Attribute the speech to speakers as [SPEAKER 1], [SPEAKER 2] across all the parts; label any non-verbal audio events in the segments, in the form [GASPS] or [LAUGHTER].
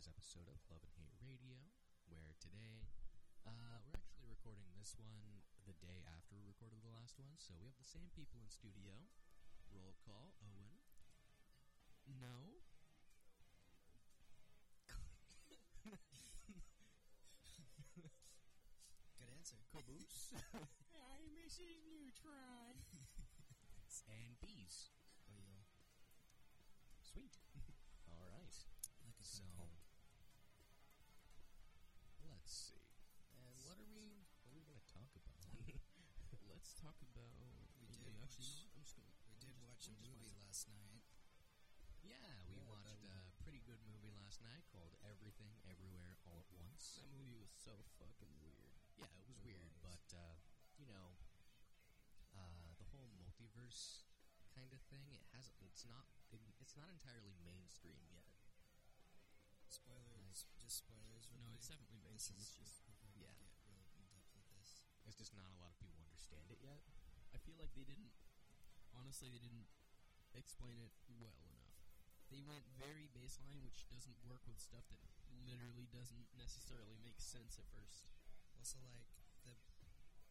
[SPEAKER 1] today's episode of Love and Hate Radio, where today uh, we're actually recording this one the day after we recorded the last one, so we have the same people in studio. Roll call, Owen. No.
[SPEAKER 2] Good answer.
[SPEAKER 1] Caboose.
[SPEAKER 2] I'm Mrs. Neutron.
[SPEAKER 1] and bees.
[SPEAKER 2] Oh, yo.
[SPEAKER 1] Sweet. [LAUGHS] All right.
[SPEAKER 2] Like a
[SPEAKER 1] So, Let's talk about.
[SPEAKER 2] We did
[SPEAKER 3] know, actually, you know? I'm just gonna.
[SPEAKER 2] we did watch a movie last night.
[SPEAKER 1] yeah, we
[SPEAKER 3] Yeah,
[SPEAKER 1] watched a pretty good movie last night called Everything Everywhere All at Once.
[SPEAKER 3] That movie was so fucking weird.
[SPEAKER 1] Yeah, it was
[SPEAKER 2] It
[SPEAKER 1] weird,
[SPEAKER 2] was.
[SPEAKER 1] but uh, you know, uh, the whole multiverse kind of thing. It has. It's not. It, it's not entirely mainstream yet.
[SPEAKER 2] Spoilers. Just spoilers.
[SPEAKER 3] No, it's definitely mainstream. It's just.
[SPEAKER 1] yeah.
[SPEAKER 2] get real in depth with this.
[SPEAKER 1] It's just not a lot understand it yet.
[SPEAKER 3] I feel like they didn't. Honestly, they didn't explain it well enough. They went very baseline, which doesn't work with stuff that literally doesn't necessarily make sense at first.
[SPEAKER 2] Also, like the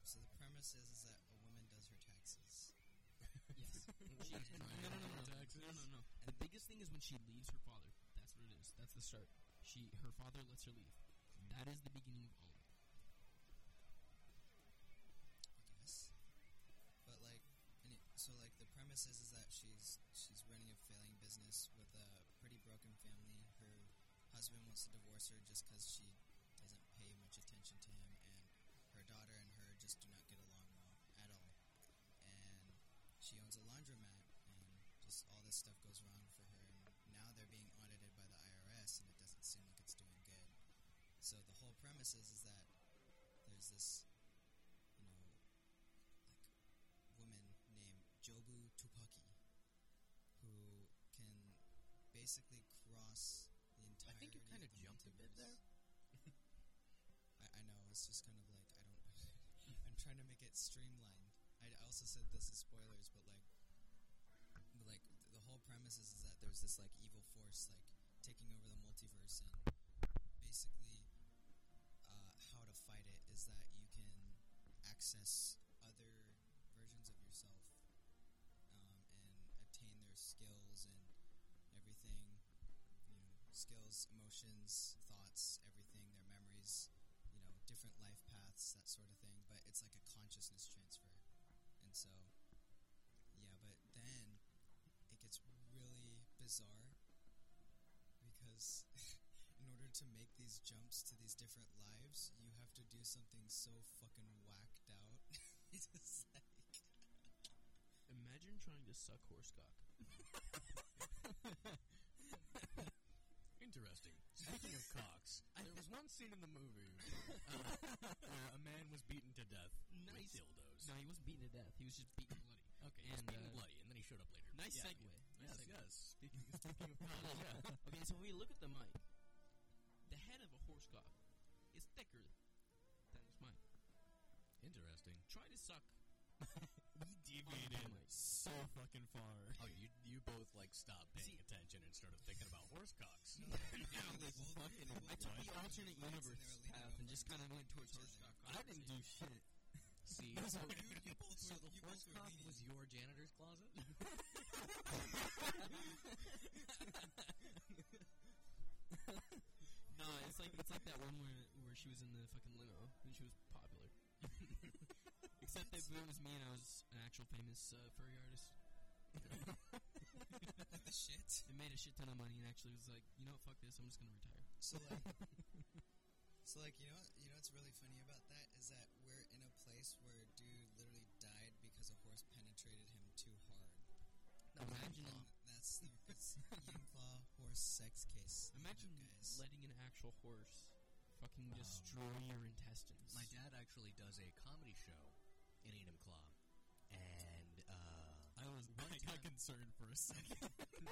[SPEAKER 2] so the premise is, is that a woman does her taxes. [LAUGHS]
[SPEAKER 3] Yes. [LAUGHS] No, no, no, no,
[SPEAKER 1] Taxes?
[SPEAKER 3] no, no, no. The biggest thing is when she leaves her father. That's what it is. That's the start. She, her father lets her leave. That is the beginning of all of
[SPEAKER 1] jumped a bit there. [LAUGHS]
[SPEAKER 2] I, I know it's just kind of like I don't. [LAUGHS] I'm trying to make it streamlined. I also said this is spoilers, but like, like the whole premise is, is that there's this like evil force like taking over the multiverse, and basically, uh, how to fight it is that you can access
[SPEAKER 3] suck horse cock.
[SPEAKER 1] Interesting. Speaking of cocks, there was one scene in the movie uh, where a man was beaten to death
[SPEAKER 3] Nice.
[SPEAKER 1] with dildos.
[SPEAKER 3] No, he wasn't beaten to death. He was just beaten bloody.
[SPEAKER 1] Okay, he was beaten
[SPEAKER 3] uh,
[SPEAKER 1] bloody, and then he showed up later.
[SPEAKER 3] Nice
[SPEAKER 1] Yeah,
[SPEAKER 3] segue.
[SPEAKER 1] yeah.
[SPEAKER 3] Nice
[SPEAKER 1] Yes,
[SPEAKER 3] segue.
[SPEAKER 1] yes. Speaking, speaking of [LAUGHS] cocks, yeah.
[SPEAKER 3] Okay, so when you look at the mic, the head of a horse cock is thicker than this mic.
[SPEAKER 1] Interesting.
[SPEAKER 3] Try to suck. [LAUGHS]
[SPEAKER 1] You
[SPEAKER 3] deviated
[SPEAKER 1] so fucking far. Oh, you you both like stopped paying
[SPEAKER 3] See-
[SPEAKER 1] attention and started thinking about horse cocks. [LAUGHS]
[SPEAKER 2] No,
[SPEAKER 3] like, fucking- I took the alternate
[SPEAKER 2] fights and they
[SPEAKER 3] universe path and just kind of went towards horse
[SPEAKER 2] other.
[SPEAKER 3] cock.
[SPEAKER 1] I didn't do shit. See, [LAUGHS] so,
[SPEAKER 2] you- you both
[SPEAKER 1] so
[SPEAKER 2] were-
[SPEAKER 1] the
[SPEAKER 2] you
[SPEAKER 1] horse
[SPEAKER 2] both
[SPEAKER 1] cock was your janitor's closet. [LAUGHS]
[SPEAKER 3] No, it's like it's like that one where where she was in the fucking limo and she was popular. Except that it was me and I was an actual famous uh, furry artist.
[SPEAKER 2] What [LAUGHS] the shit?
[SPEAKER 3] It made a shit ton of money and actually was like, you know what, fuck this, I'm just gonna retire.
[SPEAKER 2] So like, so like, you know, what- you know what's really funny about that is that we're in a place where a dude literally died because a horse penetrated him too hard.
[SPEAKER 3] Imagine
[SPEAKER 2] that's the it's [LAUGHS] horse sex case.
[SPEAKER 3] imagine
[SPEAKER 2] guys.
[SPEAKER 3] letting an actual horse fucking
[SPEAKER 1] Um,
[SPEAKER 3] destroy your intestines.
[SPEAKER 1] My dad actually does a comedy show Claw, and uh,
[SPEAKER 3] I was
[SPEAKER 1] one
[SPEAKER 3] I got concerned for a second. [LAUGHS]
[SPEAKER 1] no,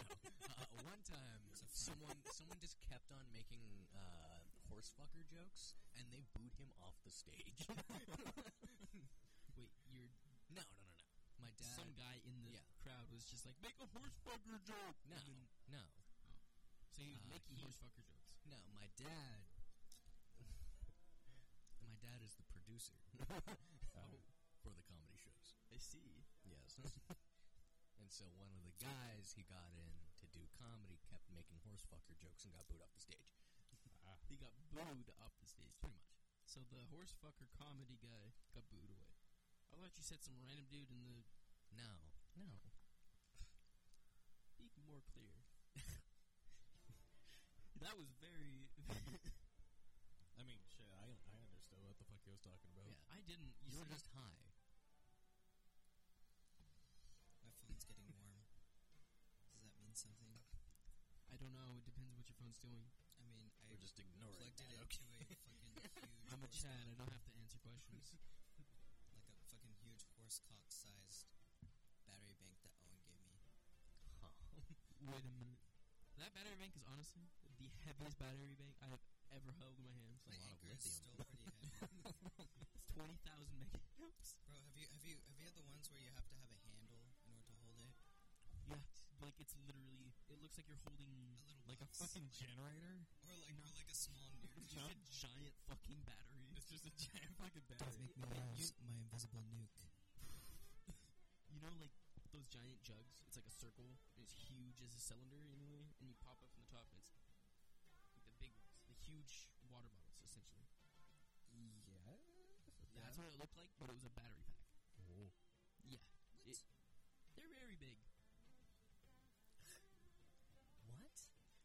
[SPEAKER 1] uh, one time
[SPEAKER 2] It's a front.
[SPEAKER 1] someone someone just kept on making uh, horse fucker jokes, and they booed him off the stage. [LAUGHS]
[SPEAKER 3] Wait, you're
[SPEAKER 1] no, no, no, no. My dad.
[SPEAKER 3] some guy in the
[SPEAKER 1] yeah.
[SPEAKER 3] crowd was just like, make a horse fucker joke.
[SPEAKER 1] no, no.
[SPEAKER 3] so he was
[SPEAKER 1] Uh,
[SPEAKER 3] making
[SPEAKER 1] he-
[SPEAKER 3] horse fucker jokes.
[SPEAKER 1] No, my dad. [LAUGHS] my dad is the producer [LAUGHS] And so one of the guys he got in to do comedy kept making horsefucker jokes and got booed off the stage. Ah.
[SPEAKER 3] He got booed off the stage, pretty much. So the horse fucker comedy guy got booed away. I thought you said some random dude in the.
[SPEAKER 1] No, no.
[SPEAKER 3] Be more clear. [LAUGHS] that was very. [LAUGHS]
[SPEAKER 4] I mean, shit, I, I understood what the fuck he was talking about.
[SPEAKER 1] Yeah.
[SPEAKER 3] I didn't.
[SPEAKER 1] You
[SPEAKER 3] You
[SPEAKER 1] were just high.
[SPEAKER 2] My phone's getting warm. Does that mean something?
[SPEAKER 3] I don't know. It depends what your phone's doing.
[SPEAKER 2] I mean, I
[SPEAKER 1] We're just ignoring
[SPEAKER 2] plugged it
[SPEAKER 1] that.
[SPEAKER 2] into a fucking [LAUGHS] huge.
[SPEAKER 3] I'm a
[SPEAKER 2] horse
[SPEAKER 3] Chad.
[SPEAKER 2] cock-
[SPEAKER 3] I don't have to answer questions.
[SPEAKER 2] like a fucking huge horse cock sized battery bank that Owen gave me.
[SPEAKER 1] Huh. [LAUGHS]
[SPEAKER 3] Wait a minute. That battery bank is honestly the heaviest battery bank I have ever held in my hands.
[SPEAKER 1] a lot of lithium.
[SPEAKER 2] still pretty heavy. [LAUGHS]
[SPEAKER 3] It's twenty thousand megaamps.
[SPEAKER 2] Bro, have you have you have you had the ones where you have to have a handle in order to hold it?
[SPEAKER 3] Yeah, like it's literally. It looks like you're holding
[SPEAKER 2] A little
[SPEAKER 4] Like a fucking generator?
[SPEAKER 2] or like or like a small nuke.
[SPEAKER 3] just a giant fucking battery.
[SPEAKER 4] It's just a giant fucking [LAUGHS] battery.
[SPEAKER 2] Use my invisible nuke. [LAUGHS]
[SPEAKER 3] You know, like those giant jugs. It's like a circle. It's huge as a cylinder anyway, and you pop up from the top. And it's like the big ones, the huge water bottles, essentially.
[SPEAKER 4] Yeah.
[SPEAKER 3] That's what it looked like, but it was a battery pack.
[SPEAKER 1] Oh.
[SPEAKER 3] Yeah, it, they're very big.
[SPEAKER 1] What?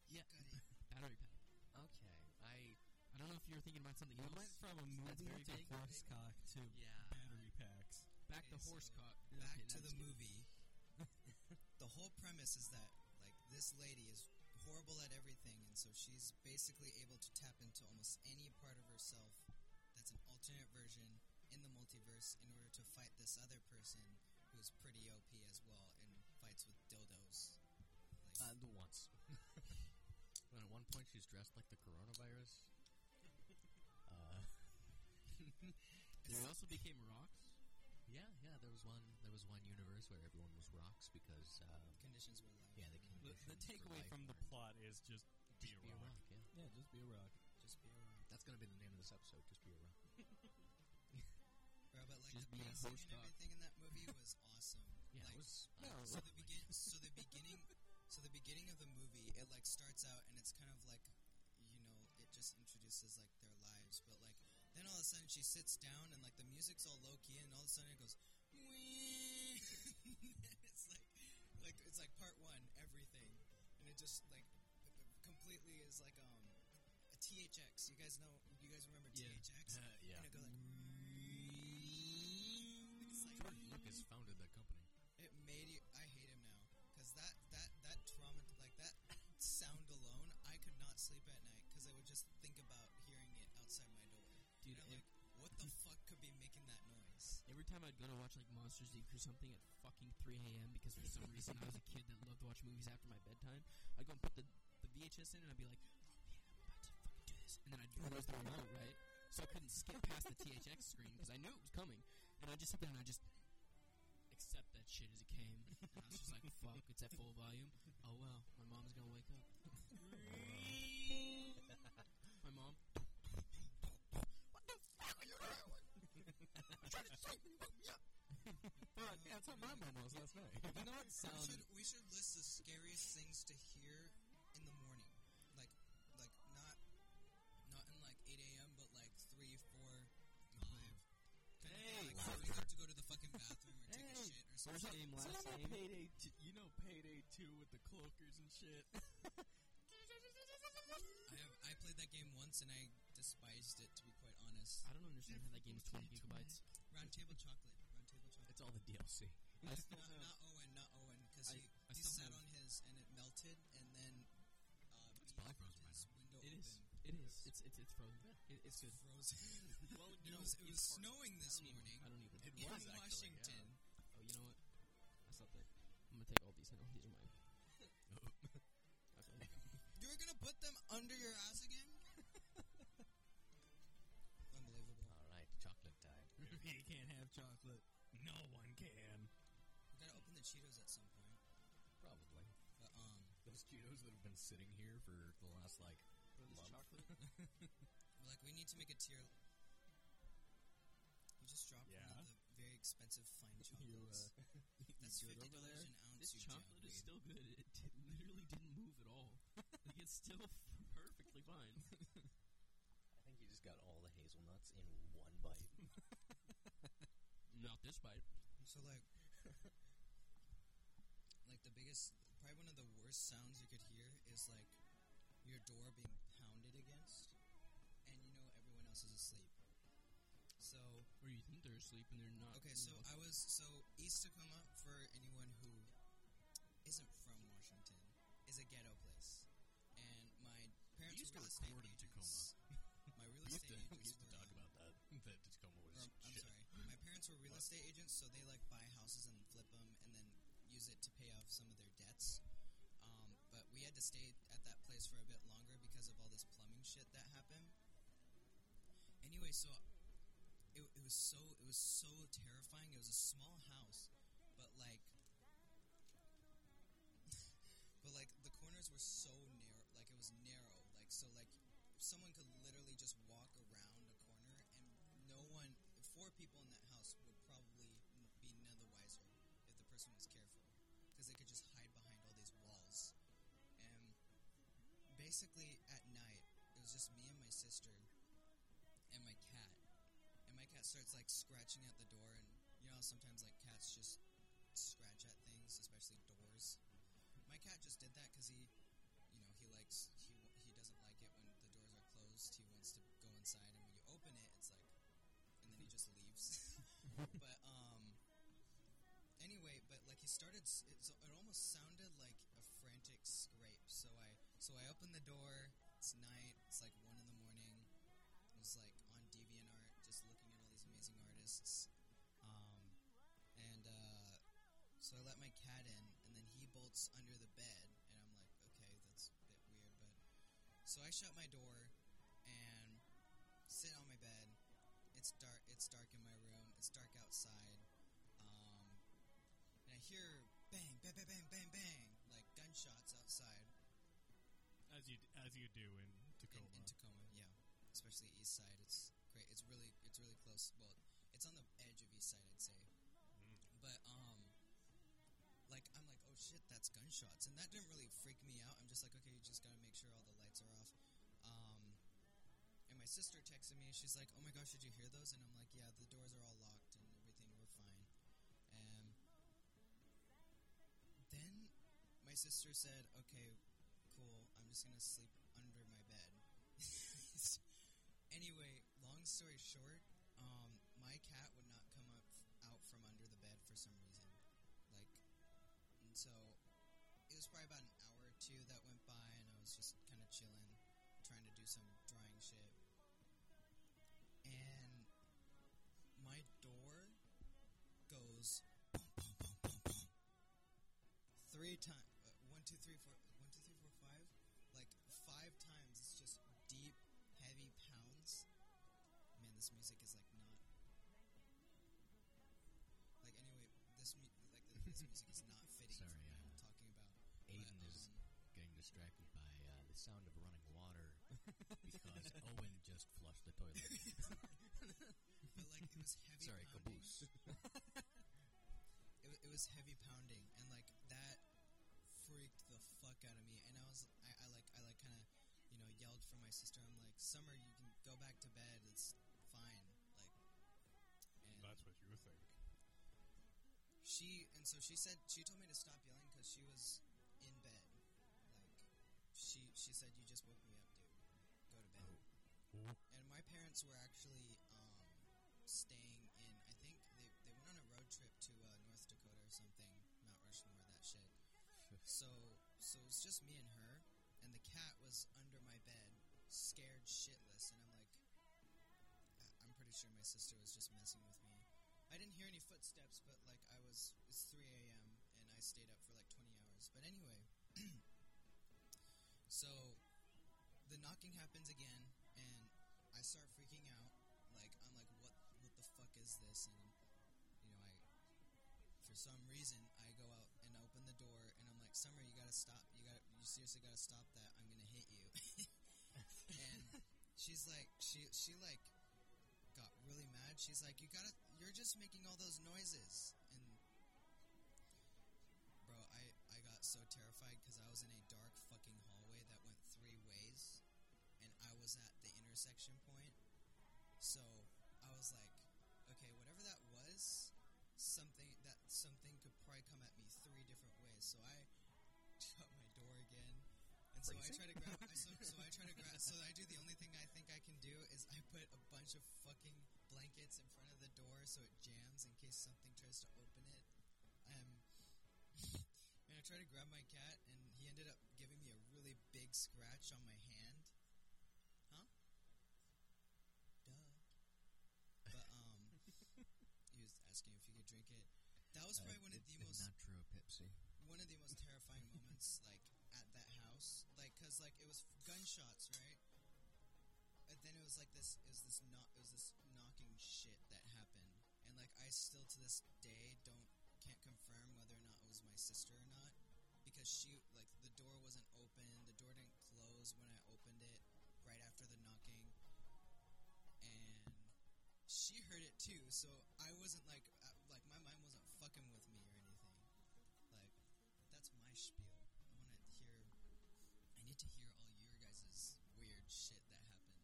[SPEAKER 3] Yeah,
[SPEAKER 2] Got it.
[SPEAKER 3] battery pack.
[SPEAKER 1] Okay. I.
[SPEAKER 3] I don't know if you were thinking about something
[SPEAKER 4] We
[SPEAKER 3] else.
[SPEAKER 4] went from a movie
[SPEAKER 3] very
[SPEAKER 4] to
[SPEAKER 3] big.
[SPEAKER 4] horse cock to
[SPEAKER 1] Yeah.
[SPEAKER 4] battery packs.
[SPEAKER 3] Back to
[SPEAKER 2] Okay,
[SPEAKER 3] horse
[SPEAKER 2] so
[SPEAKER 3] cock.
[SPEAKER 2] Back
[SPEAKER 3] Okay,
[SPEAKER 2] to the
[SPEAKER 3] just kidding.
[SPEAKER 2] movie. [LAUGHS] the whole premise is that like this lady is horrible at everything, and so she's basically able to tap into almost any part of herself that's an alternate version in the multiverse in order to fight this other person who's pretty OP as well and fights with dildos. Like,
[SPEAKER 1] Uh, the once. [LAUGHS] and at one point, she's dressed like the coronavirus.
[SPEAKER 3] Also became rocks.
[SPEAKER 1] yeah, yeah. There was one. There was one universe where everyone was rocks because uh,
[SPEAKER 2] conditions were like
[SPEAKER 1] yeah, the
[SPEAKER 4] The,
[SPEAKER 1] conditions
[SPEAKER 4] the
[SPEAKER 1] for
[SPEAKER 4] takeaway from the plot is just be
[SPEAKER 1] just
[SPEAKER 4] a
[SPEAKER 1] be a
[SPEAKER 4] rock.
[SPEAKER 1] rock. Yeah,
[SPEAKER 4] Yeah, just be a rock.
[SPEAKER 2] just be around.
[SPEAKER 1] that's gonna be the name of this episode. Just be a rock. [LAUGHS]
[SPEAKER 2] Bro, but like
[SPEAKER 3] Just
[SPEAKER 2] the
[SPEAKER 3] be a
[SPEAKER 2] pacing and
[SPEAKER 3] cock.
[SPEAKER 2] everything in that movie was awesome. [LAUGHS]
[SPEAKER 1] Yeah,
[SPEAKER 2] like,
[SPEAKER 1] it was.
[SPEAKER 4] No,
[SPEAKER 1] uh,
[SPEAKER 2] so the begin so the beginning so the beginning of the movie it like starts out and it's kind of like you know it just introduces like then all of a sudden she sits down and like the music's all low key and all of a sudden it goes [LAUGHS] it's like like it's like part one everything and it just like completely is like um a THX you guys know you guys remember
[SPEAKER 3] Yeah.
[SPEAKER 2] THX
[SPEAKER 1] Uh, yeah.
[SPEAKER 2] and it goes like it's like
[SPEAKER 1] George Lucas founded that company.
[SPEAKER 2] it made you.
[SPEAKER 3] Time I'd go to watch like Monsters Inc. or something at fucking 3 a.m. because for some reason I was a kid that loved to watch movies after my bedtime, I'd go and put the, the VHS in and I'd be like, oh man, I'm about to fucking do this. And then I'd lose the remote, right? So I couldn't skip past the THX screen because I knew it was coming. And I'd just sit there and I'd just accept that shit as it came. And I was just like, fuck, it's at full volume. Oh well, my mom's gonna wake
[SPEAKER 4] But yeah, that's how my mom was last night.
[SPEAKER 3] You know what
[SPEAKER 2] We should we should list the scariest things to hear in the morning, like like not not in like 8 a.m. but like 3, 4, 5.
[SPEAKER 3] Hey,
[SPEAKER 2] like so you have to go to the fucking bathroom or take a shit or
[SPEAKER 3] First
[SPEAKER 2] something.
[SPEAKER 3] name,
[SPEAKER 4] So
[SPEAKER 3] last name.
[SPEAKER 4] payday, t- you know payday two with the cloakers and shit.
[SPEAKER 2] I have I played that game once and I despised it to be quite honest.
[SPEAKER 3] I don't understand how that game is 20 gigabytes.
[SPEAKER 2] Round table chocolate. Round table chocolate.
[SPEAKER 1] It's all the DLC.
[SPEAKER 2] Not, not Owen, not Owen, because he,
[SPEAKER 3] I
[SPEAKER 2] he sat on his and it melted, and then uh,
[SPEAKER 1] It's frozen by
[SPEAKER 2] his window
[SPEAKER 3] it is.
[SPEAKER 2] open.
[SPEAKER 3] It is. It's it's it's frozen. It, it's good.
[SPEAKER 2] Frozen. [LAUGHS]
[SPEAKER 3] Well,
[SPEAKER 2] it
[SPEAKER 3] you know,
[SPEAKER 2] was, it was snowing this
[SPEAKER 3] I
[SPEAKER 2] morning
[SPEAKER 3] Even, I don't even.
[SPEAKER 1] It
[SPEAKER 2] in
[SPEAKER 1] was actually,
[SPEAKER 2] Washington.
[SPEAKER 3] Oh, you know what? I stopped it. I'm gonna take all these. now. These are mine. Okay. [LAUGHS]
[SPEAKER 2] You were gonna put them under your ass again?
[SPEAKER 1] Chocolate.
[SPEAKER 4] No one can.
[SPEAKER 2] We gotta open the Cheetos at some point.
[SPEAKER 1] Probably.
[SPEAKER 2] But um,
[SPEAKER 1] Those Cheetos that have been sitting here for the last like month.
[SPEAKER 3] chocolate. [LAUGHS]
[SPEAKER 2] like we need to make a tier. You just dropped one of the very expensive fine [LAUGHS]
[SPEAKER 4] You,
[SPEAKER 2] chocolates. [LAUGHS]
[SPEAKER 4] uh,
[SPEAKER 2] That's
[SPEAKER 4] good
[SPEAKER 2] fifty
[SPEAKER 4] over
[SPEAKER 2] dollars
[SPEAKER 4] there?
[SPEAKER 2] an ounce.
[SPEAKER 3] This
[SPEAKER 2] you
[SPEAKER 3] chocolate is
[SPEAKER 2] jabweed.
[SPEAKER 3] still good. It d- literally didn't move at all. like it's still perfectly fine.
[SPEAKER 1] I think you just got all the hazelnuts in one bite.
[SPEAKER 3] Not this bite.
[SPEAKER 2] So like, [LAUGHS] like the biggest, probably one of the worst sounds you could hear is like your door being pounded against, and you know everyone else is asleep. So
[SPEAKER 3] Or you think they're asleep and they're not.
[SPEAKER 2] okay, so. I was so East Tacoma for anyone who isn't from Washington is a ghetto place, and my parents
[SPEAKER 4] used
[SPEAKER 2] were
[SPEAKER 4] to
[SPEAKER 2] real estate
[SPEAKER 4] record in
[SPEAKER 2] Tacoma. My real [LAUGHS] estate agents
[SPEAKER 4] used to
[SPEAKER 2] were,
[SPEAKER 4] talk
[SPEAKER 2] uh,
[SPEAKER 4] about that. That Tacoma was
[SPEAKER 2] or, I'm
[SPEAKER 4] shit.
[SPEAKER 2] sorry. My parents were real estate agents, so they like buy houses and flip them, and then use it to pay off some of their debts. Um, but we had to stay at that place for a bit longer because of all this plumbing shit that happened. Anyway, so it, it was so it was so terrifying. It was a small house, but like, [LAUGHS] but like the corners were so narrow. Like it was narrow. Like so like someone could literally just walk around a corner and no one four people in basically at night it was just me and my sister and my cat. And my cat starts like scratching at the door and you know sometimes like cats just scratch at things especially doors? My cat just did that because he you know he likes he he doesn't like it when the doors are closed. He wants to go inside and when you open it it's like and then he just leaves. [LAUGHS] But um anyway but like he started it, it almost sounded like a frantic scrape. So i so i opened the door it's night it's like one in the morning. It was like on deviantart just looking at all these amazing artists. Um and uh so i let my cat in and then he bolts under the bed and i'm like okay that's a bit weird but so i shut my door and sit on my bed. It's dark it's dark in my room it's dark outside. Um, and i hear bang bang bang bang bang bang
[SPEAKER 4] As you as you do in
[SPEAKER 2] in,
[SPEAKER 4] Tacoma.
[SPEAKER 2] in tacoma. Yeah. Especially east side it's great. It's really it's really close. Well it's on the edge of east side i'd say.
[SPEAKER 4] Mm.
[SPEAKER 2] but um like i'm like oh shit that's gunshots. And that didn't really freak me out. I'm just like okay you just gotta make sure all the lights are off. Um and my sister texted me she's like oh my gosh did you hear those? And i'm like yeah the doors are all locked and everything we're fine. And then my sister said okay cool i'm just gonna sleep under my bed [LAUGHS] anyway long story short um, my cat would not come up out from under the bed for some reason. Like, and so it was probably about an hour or two that went by, and I was just kind of chilling, trying to do some drawing shit. And my door goes boom, boom, boom, three times. Was heavy pounding, and like that freaked the fuck out of me. And I was, I, I like, I like, kind of, you know, yelled for my sister. I'm like, Summer, you can go back to bed. It's fine. Like, and
[SPEAKER 4] That's what you think.
[SPEAKER 2] she, and so she said, she told me to stop yelling because she was my sister was just messing with me. I didn't hear any footsteps, but like I was, it's 3 a.m. and I stayed up for like 20 hours. But anyway, [CLEARS THROAT] so the knocking happens again, and I start freaking out. Like I'm like, what? What the fuck is this? And you know, I for some reason I go out and open the door, and I'm like, Summer, you gotta stop. You got, to you seriously gotta stop that. I'm gonna hit you. [LAUGHS] And she's like she she like really mad. She's like, you gotta, you're just making all those noises. Too. So I wasn't like uh, like my mind wasn't fucking with me or anything. Like that's my spiel. I want to hear. I need to hear all your guys' weird shit that happened.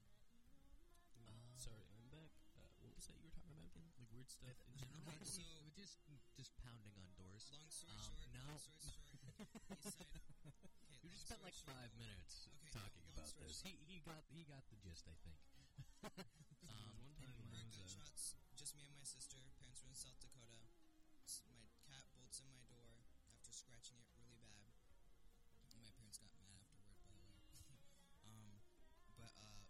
[SPEAKER 1] Um,
[SPEAKER 3] Sorry, I'm back. Uh, what was that you were talking about again? Like weird stuff in general?
[SPEAKER 2] Okay,
[SPEAKER 1] so
[SPEAKER 2] so-
[SPEAKER 1] we're just just pounding on doors.
[SPEAKER 2] Long story
[SPEAKER 1] Um,
[SPEAKER 2] short.
[SPEAKER 1] no.
[SPEAKER 2] Long story short. [LAUGHS] East. Okay,
[SPEAKER 1] You just spent
[SPEAKER 2] story
[SPEAKER 1] like
[SPEAKER 2] short.
[SPEAKER 1] five minutes
[SPEAKER 2] Okay,
[SPEAKER 1] talking
[SPEAKER 2] long
[SPEAKER 1] about this.
[SPEAKER 2] short.
[SPEAKER 1] He he got he got the gist, I think. [LAUGHS] um,
[SPEAKER 3] one time
[SPEAKER 1] anyway.
[SPEAKER 3] I
[SPEAKER 2] Heard
[SPEAKER 3] was,
[SPEAKER 2] sister. Parents were in South Dakota. My cat bolts in my door after scratching it really bad. And my parents got mad afterward, by the way. [LAUGHS] um, but uh,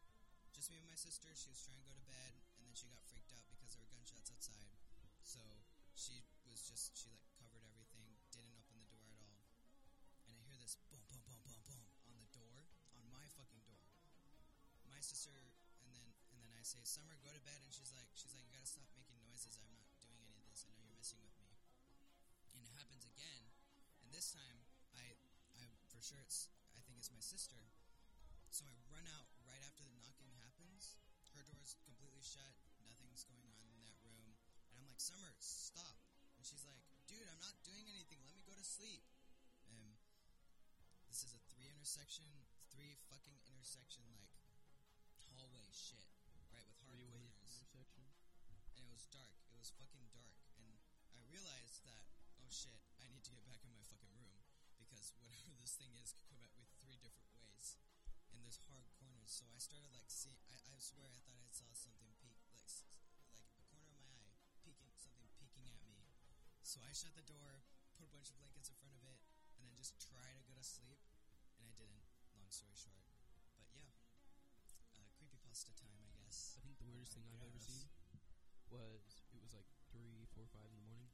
[SPEAKER 2] just me and my sister. She was trying to go to bed, and then she got freaked out because there were gunshots outside. So she was just she like covered everything, didn't open the door at all. And I hear this boom, boom, boom, boom, boom on the door, on my fucking door. My sister, say, Summer, go to bed, and she's like, she's like, you gotta stop making noises. I'm not doing any of this. I know you're messing with me. And it happens again, and this time I, I for sure it's I think it's my sister. So I run out right after the knocking happens. Her door's completely shut. Nothing's going on in that room, and I'm like, Summer, stop. And she's like, dude, I'm not doing anything. Let me go to sleep. And this is a three intersection, three fucking intersection like hallway shit, right? With hard
[SPEAKER 3] Three-way
[SPEAKER 2] corners,
[SPEAKER 3] intersection.
[SPEAKER 2] and it was dark. It was fucking dark, and I realized that oh shit, I need to get back in my fucking room because whatever this thing is could come at me three different ways, and there's hard corners. So I started like see. I, I swear I thought I saw something peek like s- like a corner of my eye peeking something peeking at me. So I shut the door, put a bunch of blankets in front of it, and then just try to go to sleep, and I didn't. Long story short, but yeah, uh, creepypasta time, I guess.
[SPEAKER 3] I think the weirdest thing I've ever seen was it was like three, four, five in the morning,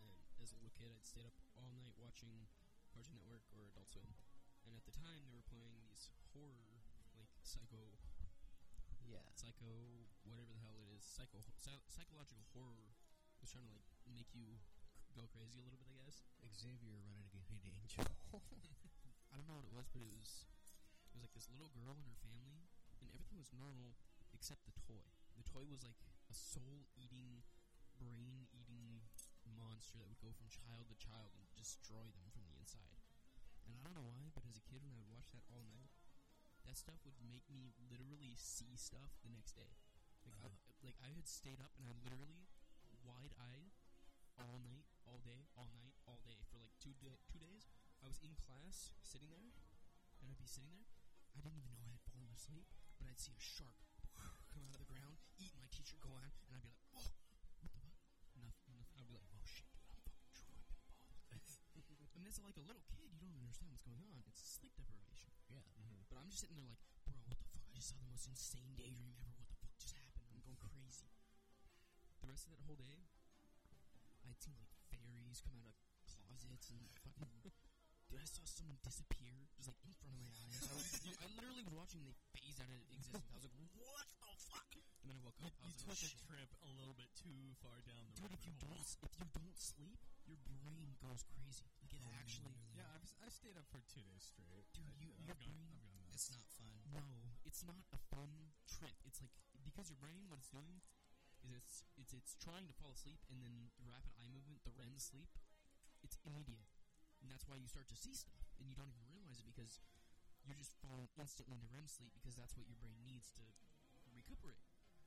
[SPEAKER 3] and as a little kid, I'd stayed up all night watching Cartoon Network or Adult Swim, and at the time they were playing these horror, like psycho,
[SPEAKER 1] Yeah.
[SPEAKER 3] psycho, whatever the hell it is, psycho, psy- psychological horror. Was trying to like make you go crazy a little bit, I guess.
[SPEAKER 1] Xavier running behind Angel. [LAUGHS]
[SPEAKER 3] I don't know what it was, but it was it was like this little girl and her family, and everything was normal except the toy. The toy was like a soul-eating, brain-eating monster that would go from child to child and destroy them from the inside. And I don't know why, but as a kid, when I would watch that all night, that stuff would make me literally see stuff the next day. Like, I, uh-huh. like I had stayed up and I literally wide-eyed all night, all day, all night, all day for like two da- two days. I was in class, sitting there, and I'd be sitting there. I didn't even know I had fallen asleep, but I'd see a shark come out of the ground, eat my teacher, go on, and I'd be like, "Oh, what the fuck?" Nothing. nothing. I'd be like, "Oh shit, dude, I'm fucking tripping balls." [LAUGHS] and as like a little kid, you don't understand what's going on. It's sleep deprivation.
[SPEAKER 1] yeah. Mm-hmm.
[SPEAKER 3] But I'm just sitting there like, bro, what the fuck? I just saw the most insane daydream ever. What the fuck just happened? I'm going crazy. The rest of that whole day, I'd seen like fairies come out of closets and fucking. Dude, I saw someone disappear just like in front of my eyes. I, was, I literally was watching them phase out of existence. I was like, what the fuck? And then I woke up. I
[SPEAKER 4] You
[SPEAKER 3] was
[SPEAKER 4] took
[SPEAKER 3] like, oh,
[SPEAKER 4] a trip a little bit too far down the road.
[SPEAKER 3] Dude, if you don't, if you don't sleep, your brain goes crazy. Like it
[SPEAKER 2] Oh,
[SPEAKER 3] actually,
[SPEAKER 4] Yeah, I've, I stayed up for two days straight.
[SPEAKER 3] Dude,
[SPEAKER 4] I,
[SPEAKER 3] you-
[SPEAKER 4] I've
[SPEAKER 3] your
[SPEAKER 4] gone,
[SPEAKER 3] brain-
[SPEAKER 4] I've gone
[SPEAKER 2] it's not fun.
[SPEAKER 3] No, it's not a fun trip. It's like because your brain, what it's doing is it's it's it's trying to fall asleep, and then the rapid eye movement, the REM sleep, it's immediate, and that's why you start to see stuff, and you don't even realize it because you're just falling instantly into REM sleep because that's what your brain needs to recuperate.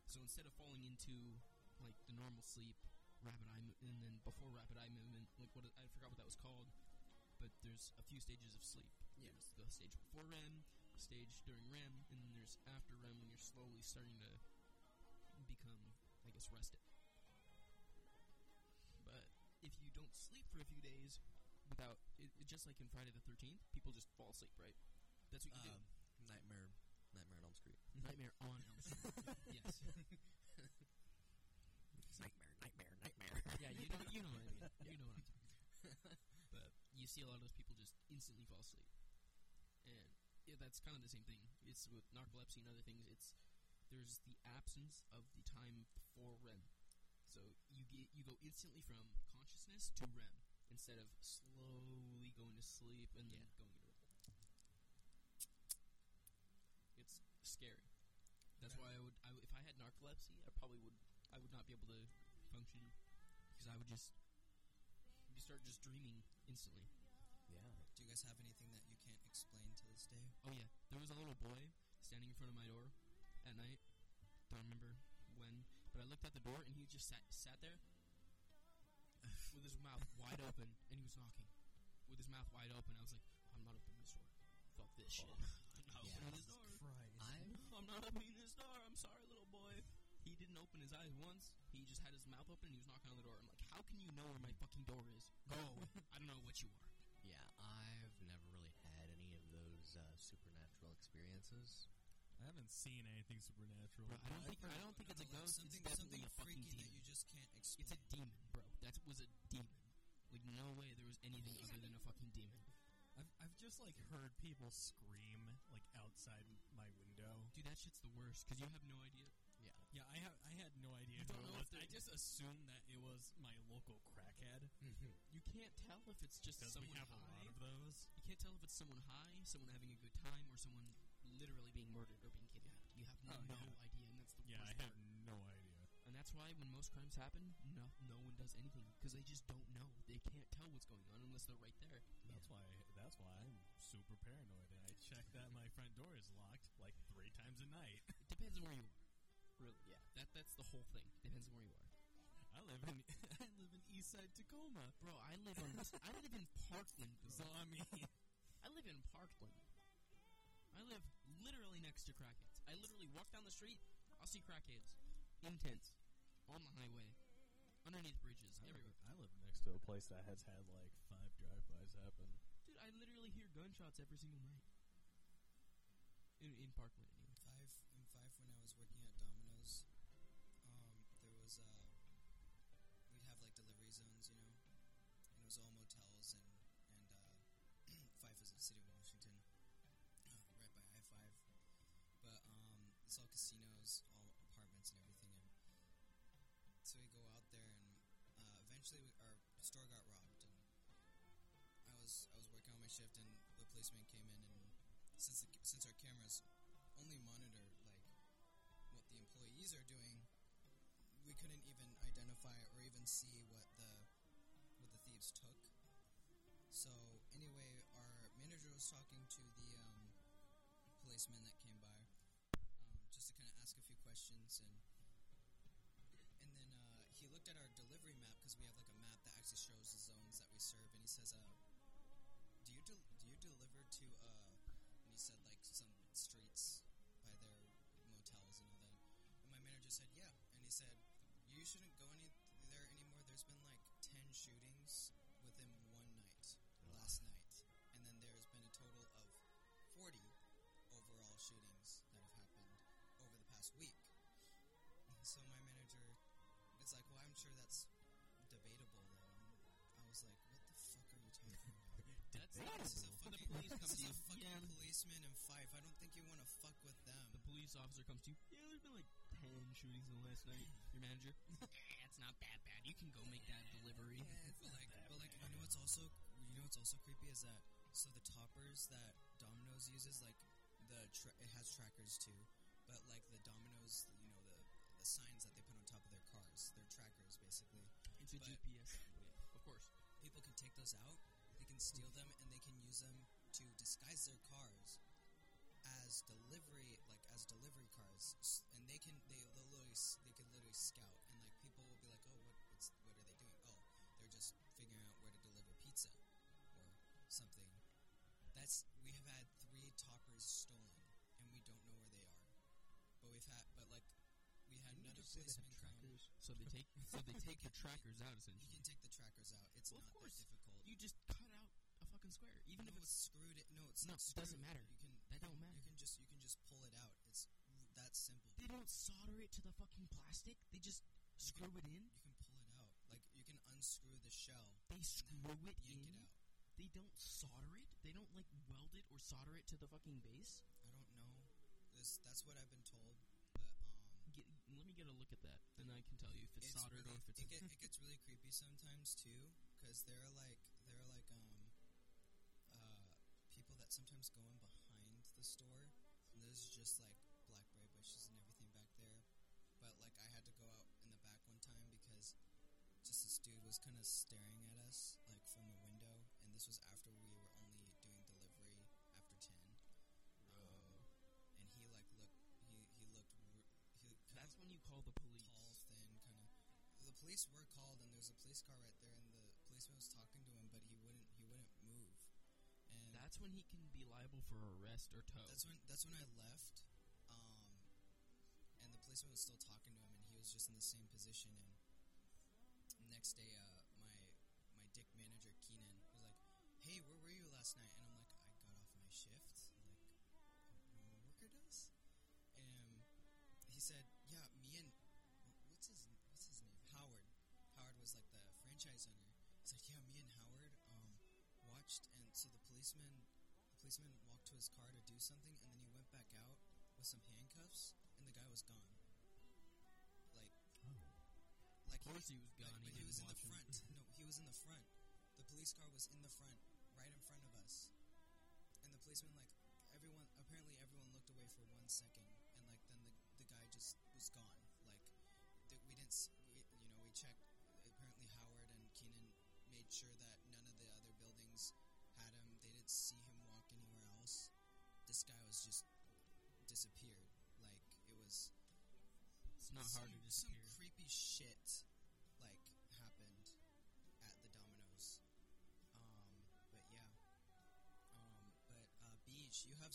[SPEAKER 3] So instead of falling into like the normal sleep, rapid eye, mo- and then before rapid eye movement, like what I forgot what that was called, but there's a few stages of sleep.
[SPEAKER 2] Yeah.
[SPEAKER 3] There's the stage before REM, stage during REM, and then there's after REM when you're slowly starting to become, I guess, rested. But if you don't sleep for a few days without, it, it, just like in Friday the 13th, people just fall asleep, right? That's what you
[SPEAKER 1] Um, nightmare, Nightmare on Elm Street. [LAUGHS]
[SPEAKER 3] Nightmare on Elm Street. yes. [LAUGHS]
[SPEAKER 1] Nightmare, nightmare, nightmare.
[SPEAKER 3] Yeah, you know, you know what I mean. [LAUGHS] You know what I'm talking. But you see a lot of those people just instantly fall asleep, and yeah, that's kind of the same thing. It's with narcolepsy and other things. It's there's the absence of the time before REM, so you get you go instantly from consciousness to REM instead of slowly going to sleep and then going to REM. It's scary. That's why I would, I if I had narcolepsy, I probably would, I would not be able to function because I would just, you start just dreaming instantly.
[SPEAKER 1] Yeah.
[SPEAKER 2] Do you guys have anything that you can't explain to this day?
[SPEAKER 3] Oh yeah, there was a little boy standing in front of my door at night. Don't remember when, but I looked at the door and he just sat sat there with his mouth wide open and he was knocking with his mouth wide open. I was like, I'm not opening this door. Fuck this shit. [LAUGHS] I'm not
[SPEAKER 1] Yeah.
[SPEAKER 3] opening this door.
[SPEAKER 1] I've
[SPEAKER 3] I'm not opening this door. I'm sorry, little boy. He didn't open his eyes once. He just had his mouth open and he was knocking on the door. I'm like, how can you know where my fucking door is? Go. I don't know what you are.
[SPEAKER 1] yeah, I've never really had any of those uh, supernatural experiences.
[SPEAKER 4] I haven't seen anything supernatural.
[SPEAKER 3] Bro, I don't think I don't think it's a ghost.
[SPEAKER 2] Something,
[SPEAKER 3] it's definitely
[SPEAKER 2] something
[SPEAKER 3] a fucking
[SPEAKER 2] freaky that
[SPEAKER 3] demon.
[SPEAKER 2] you just can't explain.
[SPEAKER 3] It's a demon, bro. That was a demon. Like no way there was anything other than a fucking demon.
[SPEAKER 4] I've, I've just like heard people scream like outside my window.
[SPEAKER 3] Dude, that shit's the worst because you have no idea.
[SPEAKER 1] Yeah.
[SPEAKER 4] Yeah, I have I had no idea
[SPEAKER 3] You
[SPEAKER 4] who
[SPEAKER 3] don't
[SPEAKER 4] it
[SPEAKER 3] know
[SPEAKER 4] was.
[SPEAKER 3] if
[SPEAKER 4] I just assumed that it was my local crackhead mm-hmm.
[SPEAKER 3] You can't tell if it's just
[SPEAKER 4] because we
[SPEAKER 3] someone
[SPEAKER 4] have a lot of those.
[SPEAKER 3] You can't tell if it's someone high, someone having a good time, or someone literally being murdered or being kidnapped. You have
[SPEAKER 4] Oh,
[SPEAKER 3] no
[SPEAKER 4] yeah.
[SPEAKER 3] idea, and that's the
[SPEAKER 4] Yeah, I
[SPEAKER 3] worst
[SPEAKER 4] have
[SPEAKER 3] part.
[SPEAKER 4] no idea.
[SPEAKER 3] And that's why when most crimes happen, no, no one does anything because they just don't know. They can't tell what's going on unless they're right there.
[SPEAKER 4] That's why that's why I'm super paranoid and I check that my front door is locked like three times a night.
[SPEAKER 3] It depends on where you are. Really, yeah. That that's the whole thing. Depends on where you are.
[SPEAKER 4] I live in [LAUGHS] I live in East Side Tacoma.
[SPEAKER 3] Bro, I live on I live in Parkland, bro.
[SPEAKER 4] So I mean [LAUGHS]
[SPEAKER 3] I live in Parkland. I live literally next to crackheads. I literally walk down the street, I'll see crackheads in tents on the highway, underneath bridges,
[SPEAKER 4] I live,
[SPEAKER 3] everywhere.
[SPEAKER 4] I live next to a place that has had like five drive-bys happen.
[SPEAKER 3] Dude, I literally hear gunshots every single night. In, in Parkland,
[SPEAKER 2] the are doing, we couldn't even identify or even see what the what the thieves took. So anyway, our manager was talking to the um, policeman that came by, um, just to kind of ask a few questions and. And then uh, he looked at our delivery map because we have like a map that actually shows the zones that we serve, and he says, uh,
[SPEAKER 3] comes to you.
[SPEAKER 2] fucking
[SPEAKER 3] Yeah,
[SPEAKER 2] policeman in Fife. I don't think you want to fuck with them.
[SPEAKER 3] the police officer comes to you. Yeah, there's been like ten shootings in the last night. [LAUGHS] Your manager, [LAUGHS] it's not that bad. You can go make that delivery.
[SPEAKER 2] Yeah, but like, but like, you know what's also, you know what's also creepy is that so the toppers that Domino's uses, like the tra- it has trackers too, but like the Domino's, you know the the signs that they put on top of their cars, they're trackers basically.
[SPEAKER 3] It's a GPS. [LAUGHS] Yeah, of course.
[SPEAKER 2] People can take those out, they can steal mm-hmm. them, and they can use them to disguise their cars as delivery, like as delivery cars, and they can they they'll literally they can literally scout, and like people will be like, oh, what what's what are they doing? Oh, they're just figuring out where to deliver pizza or something. That's we have had three toppers stolen, and we don't know where they are. But we've had, but like we had
[SPEAKER 1] Didn't you
[SPEAKER 2] another
[SPEAKER 1] just
[SPEAKER 2] policeman come.
[SPEAKER 1] trackers?
[SPEAKER 3] So they take so they take the trackers out
[SPEAKER 2] You can take the trackers out. It's
[SPEAKER 3] Well, of
[SPEAKER 2] not that difficult.
[SPEAKER 3] You just cut out a fucking square, even
[SPEAKER 2] no,
[SPEAKER 3] if
[SPEAKER 2] it's
[SPEAKER 3] it's
[SPEAKER 2] screwed. It, no, it's
[SPEAKER 3] No,
[SPEAKER 2] not
[SPEAKER 3] it doesn't matter.
[SPEAKER 2] You can
[SPEAKER 3] That don't matter.
[SPEAKER 2] You can just you can just pull it out. It's that simple.
[SPEAKER 3] they don't solder it to the fucking plastic. They just screw it in.
[SPEAKER 2] You can pull it out. Like you can unscrew the shell,
[SPEAKER 3] They screw it
[SPEAKER 2] yank
[SPEAKER 3] in.
[SPEAKER 2] it out.
[SPEAKER 3] They don't solder it. They don't like weld it or solder it to the fucking base.
[SPEAKER 2] I don't know. This that's what I've been told. But um,
[SPEAKER 3] Get, let me get a look at that, and I can tell you if it's,
[SPEAKER 2] it's
[SPEAKER 3] soldered
[SPEAKER 2] really,
[SPEAKER 3] or if it's.
[SPEAKER 2] it, get, it [LAUGHS] gets really creepy sometimes too, because there are like there are like um just like blackberry bushes and everything back there. But like I had to go out in the back one time because just this dude was kind of staring
[SPEAKER 3] That's when
[SPEAKER 2] he
[SPEAKER 3] can be liable for arrest or tow.
[SPEAKER 2] that's when that's when I left. Um, and the policeman was still talking to him, and he was just in the same position. And next day, uh, my my dick manager Keenan was like, "Hey, where were you last night?" And he was gone.
[SPEAKER 3] He
[SPEAKER 2] but he was in the
[SPEAKER 3] him.
[SPEAKER 2] front. no, he was in the front. The police car was in the front, right in front of us, and the policeman like everyone. Apparently, everyone looked away for one second, and like then the the guy just was gone. Like th- we didn't, we, you know, we checked. Apparently, Howard and Keenan made sure that none of the other buildings had him. They didn't see him walk anywhere else. This guy was just disappeared. Like it was
[SPEAKER 3] It's not hard to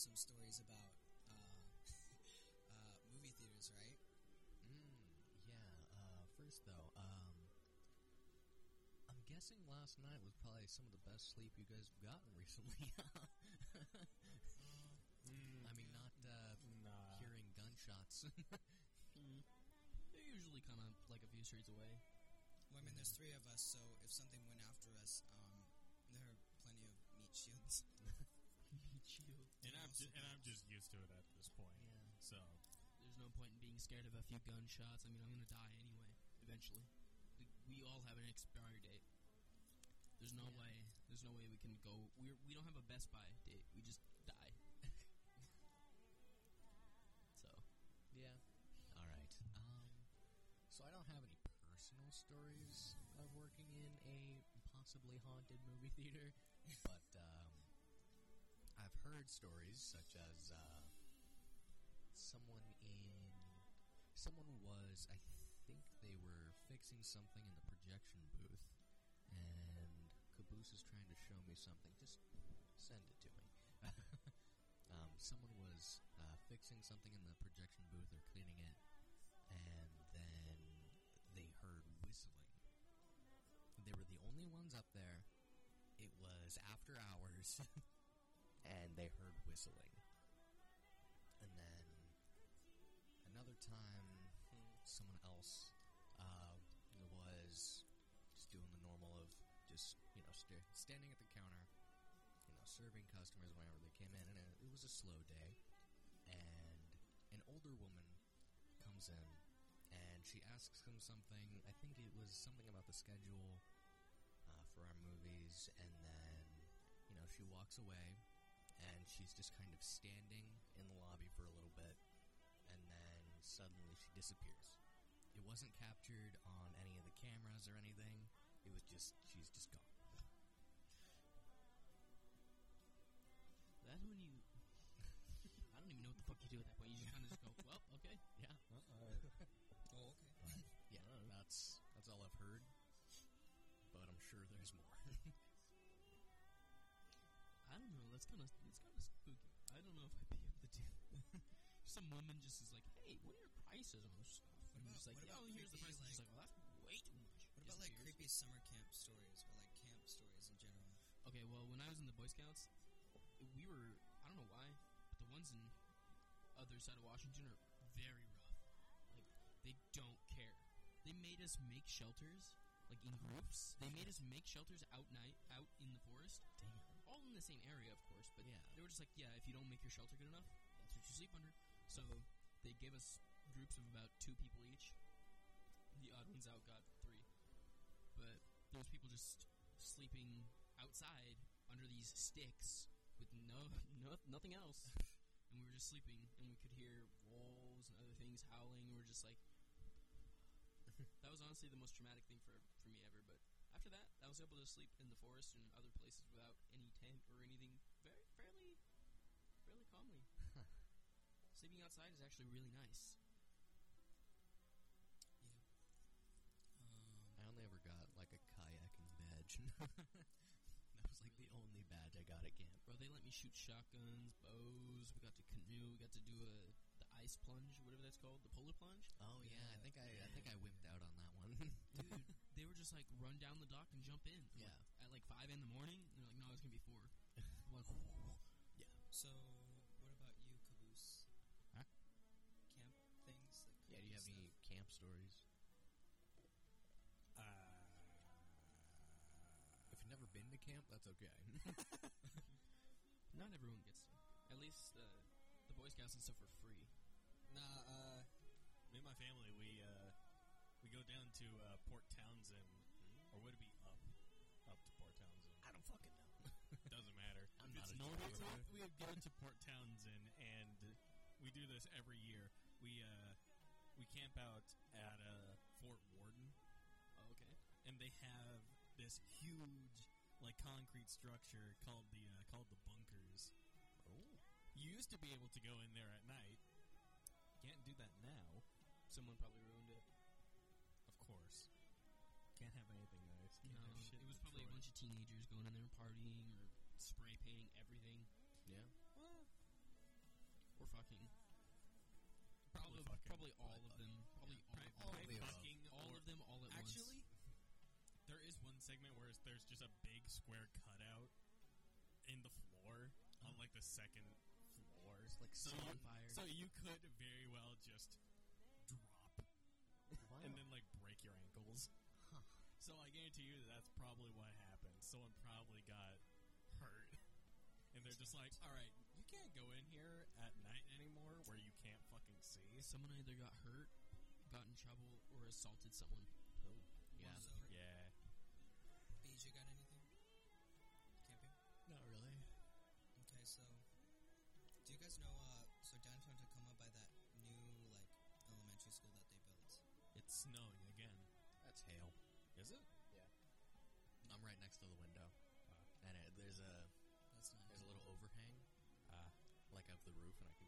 [SPEAKER 2] some stories about uh, [LAUGHS] uh, movie theaters, right?
[SPEAKER 1] Mm, yeah. Uh, first though, um, I'm guessing last night was probably some of the best sleep you guys have gotten [LAUGHS] recently.
[SPEAKER 4] Mm,
[SPEAKER 1] I mean, not uh,
[SPEAKER 4] nah.
[SPEAKER 1] hearing gunshots. [LAUGHS]
[SPEAKER 3] Mm. They're usually kind of like a few streets away.
[SPEAKER 2] Well, I mean, there's three of us, so if something went after us, um, there are plenty of meat shields.
[SPEAKER 3] Chill.
[SPEAKER 4] And I'm ju- and I'm just used to it at this point.
[SPEAKER 1] yeah.
[SPEAKER 4] So
[SPEAKER 3] There's no point in being scared of a few gunshots. I mean, I'm gonna die anyway, eventually. We, we all have an expiry date. There's no
[SPEAKER 1] Yeah.
[SPEAKER 3] way. There's no way we can go. We're we don't have a Best Buy date. We just die. [LAUGHS] so
[SPEAKER 1] Yeah. All right. Um, so I don't have any personal stories of working in a possibly haunted movie theater, but I've heard stories such as uh, someone in someone was I think they were fixing something in the projection booth, and Caboose is trying to show me something. Just send it to me. [LAUGHS] um, someone was uh, fixing something in the projection booth or cleaning it, and then they heard whistling. They were the only ones up there. It was after hours, [LAUGHS] and they heard whistling. And then another time, someone else uh, was just doing the normal of just you know sta- standing at the counter, you know, serving customers whenever they came in, and it, it was a slow day. And an older woman comes in, and she asks him something. I think it was something about the schedule uh, for our movies, and then you know she walks away, and she's just kind of standing in the lobby for a little bit, and then suddenly she disappears. It wasn't captured on any of the cameras or anything. It was just she's just gone.
[SPEAKER 3] That's when you. [LAUGHS] I don't even know what the fuck you do at that point. You just kind of just go, I. That's kind of it's kind of spooky. I don't know if I'd be able to do. Some [LAUGHS] woman just is like, "Hey, what are your prices on this stuff?" And
[SPEAKER 2] about-
[SPEAKER 3] just like,
[SPEAKER 2] what
[SPEAKER 3] "Yeah, oh, here's the price." And she's
[SPEAKER 2] like-
[SPEAKER 3] like, "Well, that's way too much."
[SPEAKER 2] What about like creepy summer camp stories or like camp stories in general?
[SPEAKER 3] Okay, well, when I was in the Boy Scouts, we were I don't know why, but the ones in other side of Washington are very rough. Like they don't care. They made us make shelters like in groups. They made us make shelters out night out in the forest.
[SPEAKER 1] Damn.
[SPEAKER 3] All in the same area, of course, but
[SPEAKER 1] Yeah.
[SPEAKER 3] they were just like, yeah, if you don't make your shelter good enough, that's what you sleep under. So they gave us groups of about two people each. The odd ones out got three, but there was people just sleeping outside under these sticks with no, [LAUGHS] no nothing else, and we were just sleeping, and we could hear wolves and other things howling. We were just like, that was honestly the most traumatic thing for for me ever. But after that, I was able to sleep in the forest and other places without any tent or anything, very fairly, fairly calmly. [LAUGHS] Sleeping outside is actually really nice.
[SPEAKER 2] Um,
[SPEAKER 1] I only ever got like a kayaking badge. [LAUGHS] that was like the only badge I got at camp.
[SPEAKER 3] Bro, they let me shoot shotguns, bows. We got to canoe. We got to do a the ice plunge, whatever that's called, the polar plunge.
[SPEAKER 1] Oh yeah, I think I I think I wimped out on that one. [LAUGHS]
[SPEAKER 3] Dude, they were just like run down the dock and jump in.
[SPEAKER 1] Yeah.
[SPEAKER 3] At like five in the morning, they're like, no, it's gonna be four. [LAUGHS] I'm like,
[SPEAKER 2] so what about you, Caboose?
[SPEAKER 1] Huh?
[SPEAKER 2] Camp things? Like
[SPEAKER 1] yeah, do you have
[SPEAKER 2] creepy
[SPEAKER 1] any camp stories?
[SPEAKER 4] Uh,
[SPEAKER 1] If you've never been to camp, that's okay. [LAUGHS]
[SPEAKER 3] not everyone gets to. At least uh, the Boy Scouts and stuff are free.
[SPEAKER 4] nah, uh, me and my family, we uh, we go down to uh, Port Townsend, or would it be up, up to Port Townsend?
[SPEAKER 1] I don't fucking know. [LAUGHS] [LAUGHS]
[SPEAKER 4] Doesn't matter.
[SPEAKER 1] I'm
[SPEAKER 4] It's
[SPEAKER 1] not a
[SPEAKER 4] normal. We go to Port Townsend, and we do this every year. We uh, we camp out at uh, Fort Worden,
[SPEAKER 3] Oh, okay.
[SPEAKER 4] and they have this huge, like concrete structure called the uh, called the bunkers.
[SPEAKER 1] Oh,
[SPEAKER 4] You used to be able to go in there at night. Can't do that now,
[SPEAKER 3] Someone probably ruined bunch of teenagers going in there and partying or spray painting everything.
[SPEAKER 1] yeah.
[SPEAKER 3] Or fucking. Probably,
[SPEAKER 4] fucking.
[SPEAKER 3] probably all of them. Probably
[SPEAKER 4] Probably-
[SPEAKER 3] all, all,
[SPEAKER 1] probably
[SPEAKER 3] of,
[SPEAKER 4] fucking
[SPEAKER 3] all
[SPEAKER 4] or-
[SPEAKER 3] of them all at once.
[SPEAKER 4] Actually, there is one segment where there's just a big square cutout in the floor on like the second floor.
[SPEAKER 1] It's like
[SPEAKER 4] So
[SPEAKER 1] on
[SPEAKER 4] you-
[SPEAKER 1] fire.
[SPEAKER 4] So you could very well just drop
[SPEAKER 1] wow.
[SPEAKER 4] and then like break your ankles.
[SPEAKER 1] Huh.
[SPEAKER 4] So I guarantee you that that's probably what happened. Someone probably got hurt, and they're just like, "All right, you can't go in here at night anymore, where you can't fucking see."
[SPEAKER 3] Someone either got hurt, got in trouble, or assaulted someone.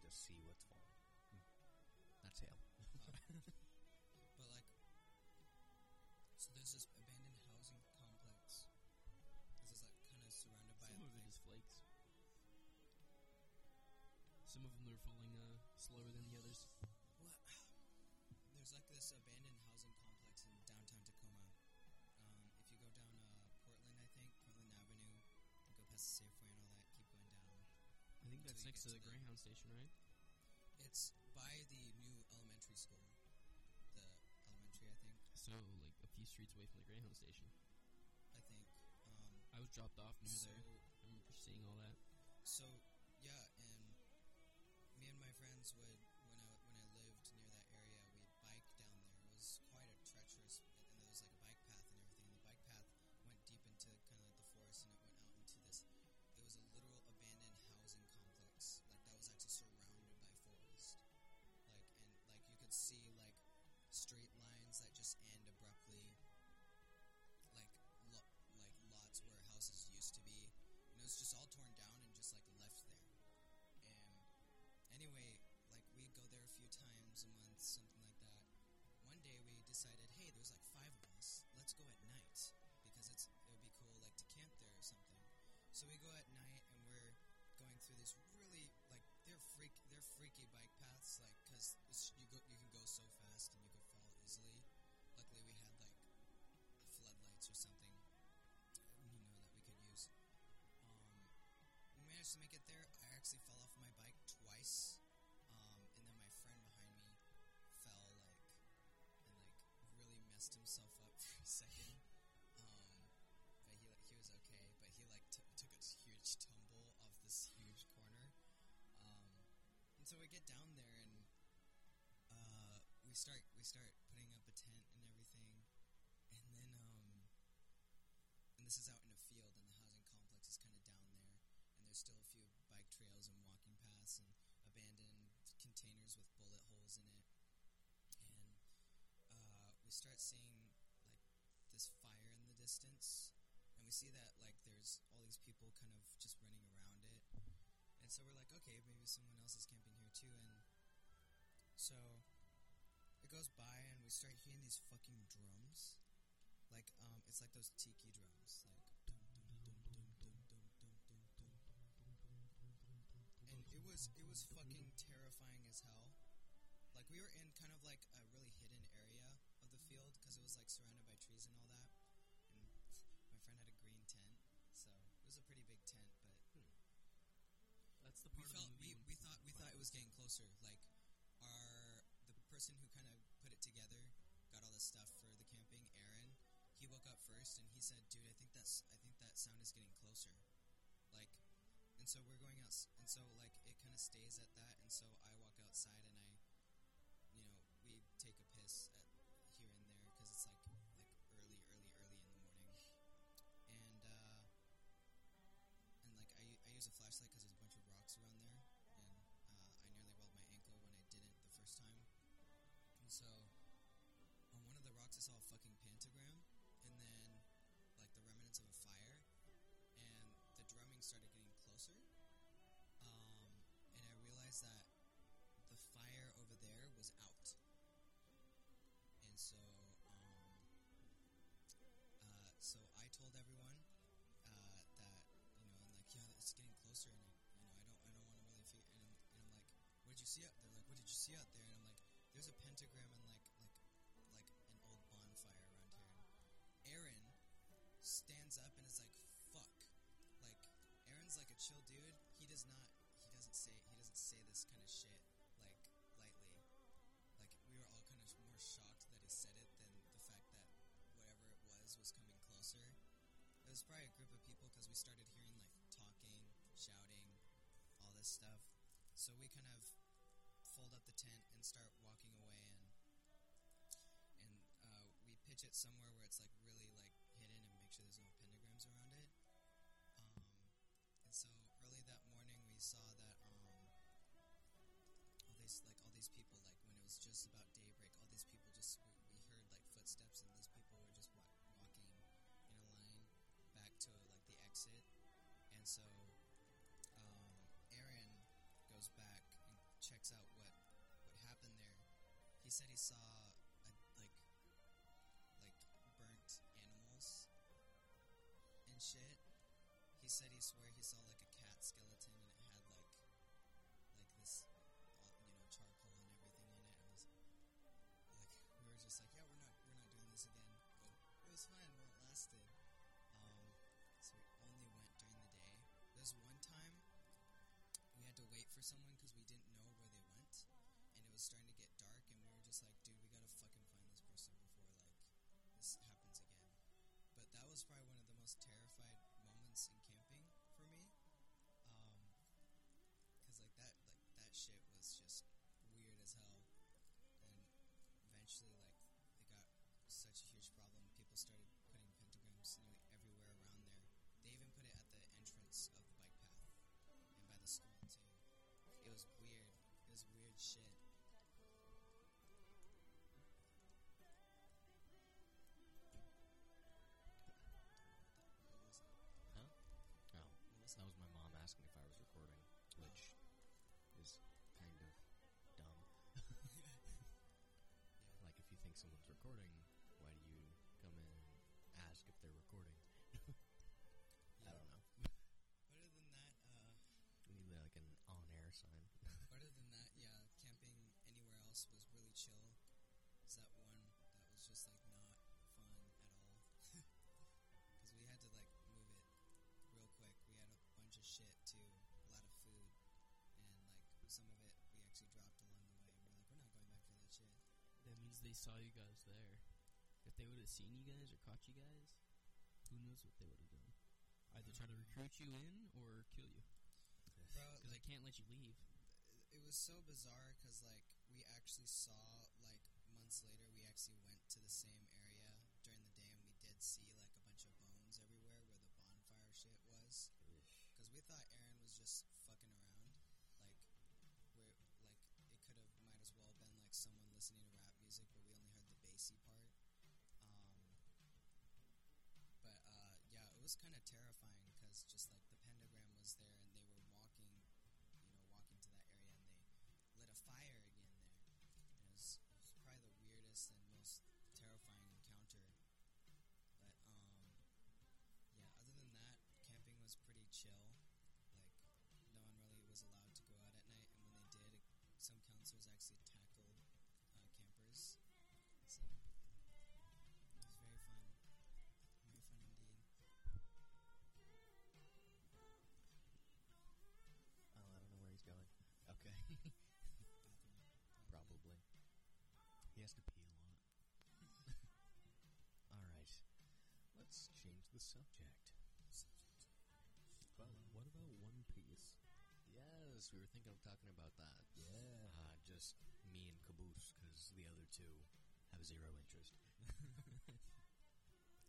[SPEAKER 1] The roof, and I can just see what's falling. That's hail. [LAUGHS]
[SPEAKER 2] But like, so there's this abandoned housing complex. This is like kind of surrounded by
[SPEAKER 3] Some of it
[SPEAKER 2] like,
[SPEAKER 3] is flakes. Some of them are falling uh, slower than next the
[SPEAKER 2] to the-
[SPEAKER 3] Greyhound station, right?
[SPEAKER 2] It's by the new elementary school. The elementary, I think.
[SPEAKER 3] So, like a few streets away from the Greyhound station.
[SPEAKER 2] I think. Um,
[SPEAKER 3] I was dropped off near
[SPEAKER 2] so,
[SPEAKER 3] there. I remember seeing all that.
[SPEAKER 2] so maybe someone else is camping here too. And so it goes by, and we start hearing these fucking drums. Like, um, it's like those tiki drums. Like, and it was it was fucking terrifying as hell. Like we were in kind of like first and he said, "Dude, I think that's I think that sound is getting closer." Like, and so we're going out, and so like it kind of stays at that, and so I walk outside and I, there's a pentagram and like, like, like an old bonfire around here. And Aaron stands up and is like, fuck, like, Aaron's like a chill dude. He does not, he doesn't say, he doesn't say this kind of shit like lightly. Like, we were all kind of more shocked that he said it than the fact that whatever it was was coming closer. It was probably a group of people because we started hearing like talking, shouting, all this stuff. So we kind of fold up the tent and start somewhere where it's like really like hidden and make sure there's no pentagrams around it. Um, and so early that morning we saw that um, all these like all these people like when it was just about daybreak, all these people just we, we heard like footsteps, and these people were just wa- walking in a line back to like the exit, and so um, Aaron goes back and checks out what what happened there. He said he saw someone
[SPEAKER 3] they saw you guys there. If they would have seen you guys or caught you guys, who knows what they would have done? Either try to recruit you in or kill you. Because
[SPEAKER 2] like
[SPEAKER 3] they can't let you leave.
[SPEAKER 2] it was so bizarre because like we actually saw like months later we actually went to the same subject. Well, what about One Piece? Yes, we
[SPEAKER 1] were thinking of talking about that.
[SPEAKER 2] Yeah.
[SPEAKER 1] Uh, just me and Caboose, because the other two have zero interest. [LAUGHS]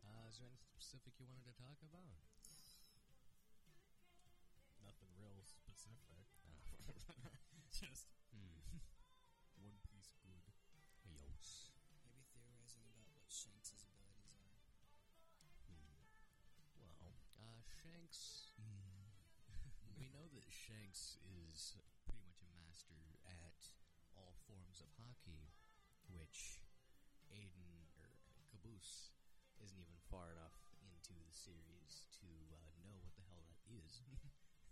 [SPEAKER 1] uh, is there anything specific you wanted to talk about?
[SPEAKER 4] Nothing real specific.
[SPEAKER 1] Uh, [LAUGHS]
[SPEAKER 4] just
[SPEAKER 2] Shanks. [LAUGHS]
[SPEAKER 1] we know that Shanks is pretty much a master at all forms of Haki, which Aiden or Caboose isn't even far enough into the series to uh, know what the hell that is.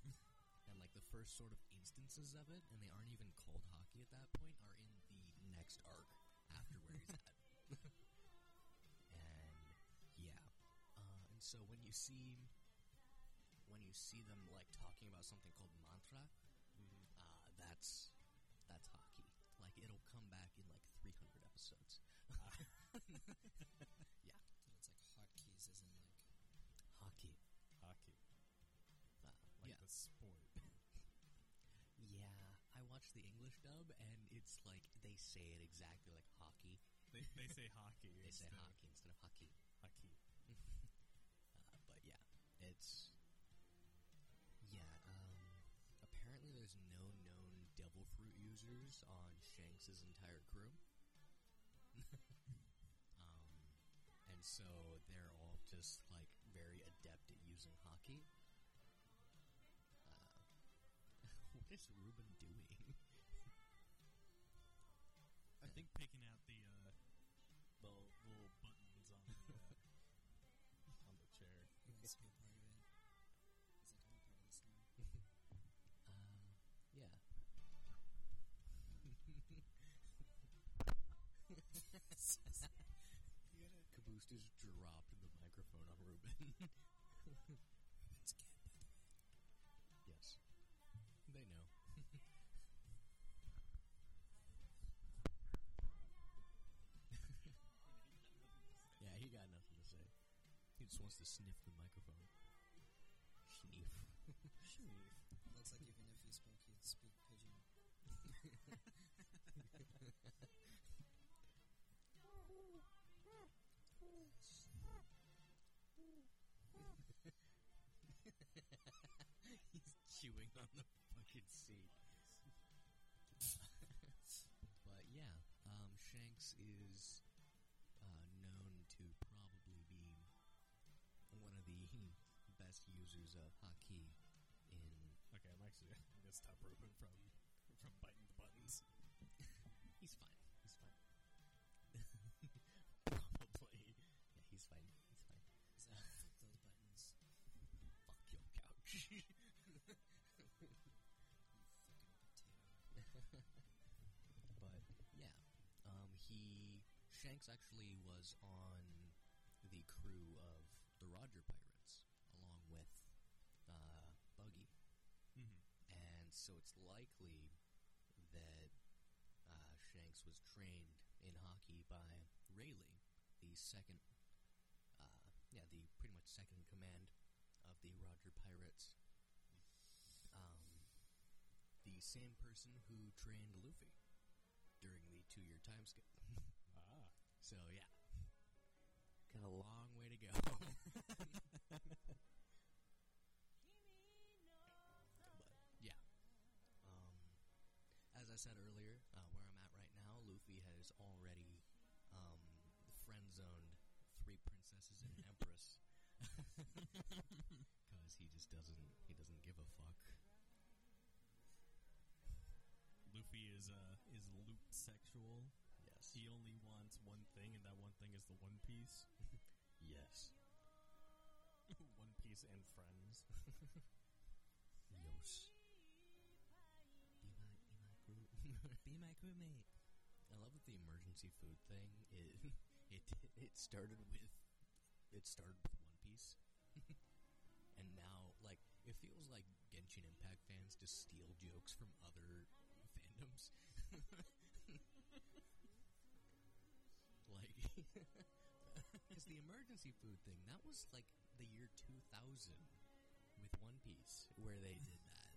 [SPEAKER 1] [LAUGHS] and like the first sort of instances of it, and they aren't even called Haki at that point, are in the next arc after where he's at. [LAUGHS] and yeah, uh, and so when you see you see them like talking about something called mantra, uh, that's that's hockey. Like it'll come back in like 300 episodes. [LAUGHS] yeah,
[SPEAKER 2] So it's like hotkeys, in like.
[SPEAKER 1] hockey.
[SPEAKER 4] Hockey.
[SPEAKER 1] Uh,
[SPEAKER 4] Like
[SPEAKER 1] yeah,
[SPEAKER 4] the sport. [LAUGHS]
[SPEAKER 1] yeah. I watched the English dub, and it's like they say it exactly like hockey.
[SPEAKER 4] they, they say hockey. [LAUGHS]
[SPEAKER 1] They say hockey instead of hockey.
[SPEAKER 4] Hockey.
[SPEAKER 1] uh, but yeah, it's there's no known devil fruit users on Shanks's entire crew. [LAUGHS] um, and so they're all just like very adept at using Haki. Uh, [LAUGHS] what is Ruben doing?
[SPEAKER 4] I think picking out the
[SPEAKER 2] wants to
[SPEAKER 1] sniff the microphone. Sniff.
[SPEAKER 2] Looks like even if he spoke, he'd speak pidgin. [LAUGHS]
[SPEAKER 1] He's chewing on the fucking seat. [LAUGHS] but yeah, um, Shanks is best users of Haki in.
[SPEAKER 4] Okay, I'm actually [LAUGHS] gonna stop Ruben from from biting the buttons. [LAUGHS]
[SPEAKER 1] He's fine. He's fine. [LAUGHS] probably. Yeah, he's fine. He's fine.
[SPEAKER 2] Like, fuck those buttons.
[SPEAKER 1] Fuck your couch.
[SPEAKER 2] You fucking potato.
[SPEAKER 1] but yeah, um, he Shanks actually was on the crew of the Roger Pirates along with uh, Buggy,
[SPEAKER 4] Mm-hmm.
[SPEAKER 1] and so it's likely that uh, Shanks was trained in Haki by Rayleigh, the second, uh, yeah, the pretty much second command of the Roger Pirates. Um, the same person who trained Luffy during the two-year time skip. [LAUGHS]
[SPEAKER 4] Ah,
[SPEAKER 1] So yeah, [LAUGHS] got a long way to go. [LAUGHS] I said earlier, uh, where I'm at right now, Luffy has already um, friend zoned three princesses and an empress [LAUGHS] [LAUGHS] because he just doesn't he doesn't give a fuck.
[SPEAKER 4] Luffy is uh is loot sexual.
[SPEAKER 1] Yes,
[SPEAKER 4] He only wants one thing, and that one thing is the One Piece. [LAUGHS]
[SPEAKER 1] yes,
[SPEAKER 4] one Piece and friends.
[SPEAKER 1] My
[SPEAKER 2] crewmate.
[SPEAKER 1] I love that the emergency food thing. It [LAUGHS] it it started with it started with One Piece, [LAUGHS] and now like it feels like Genshin Impact fans just steal jokes from other fandoms. [LAUGHS] like, because the emergency food thing that was like the year two thousand with One Piece, where they did that,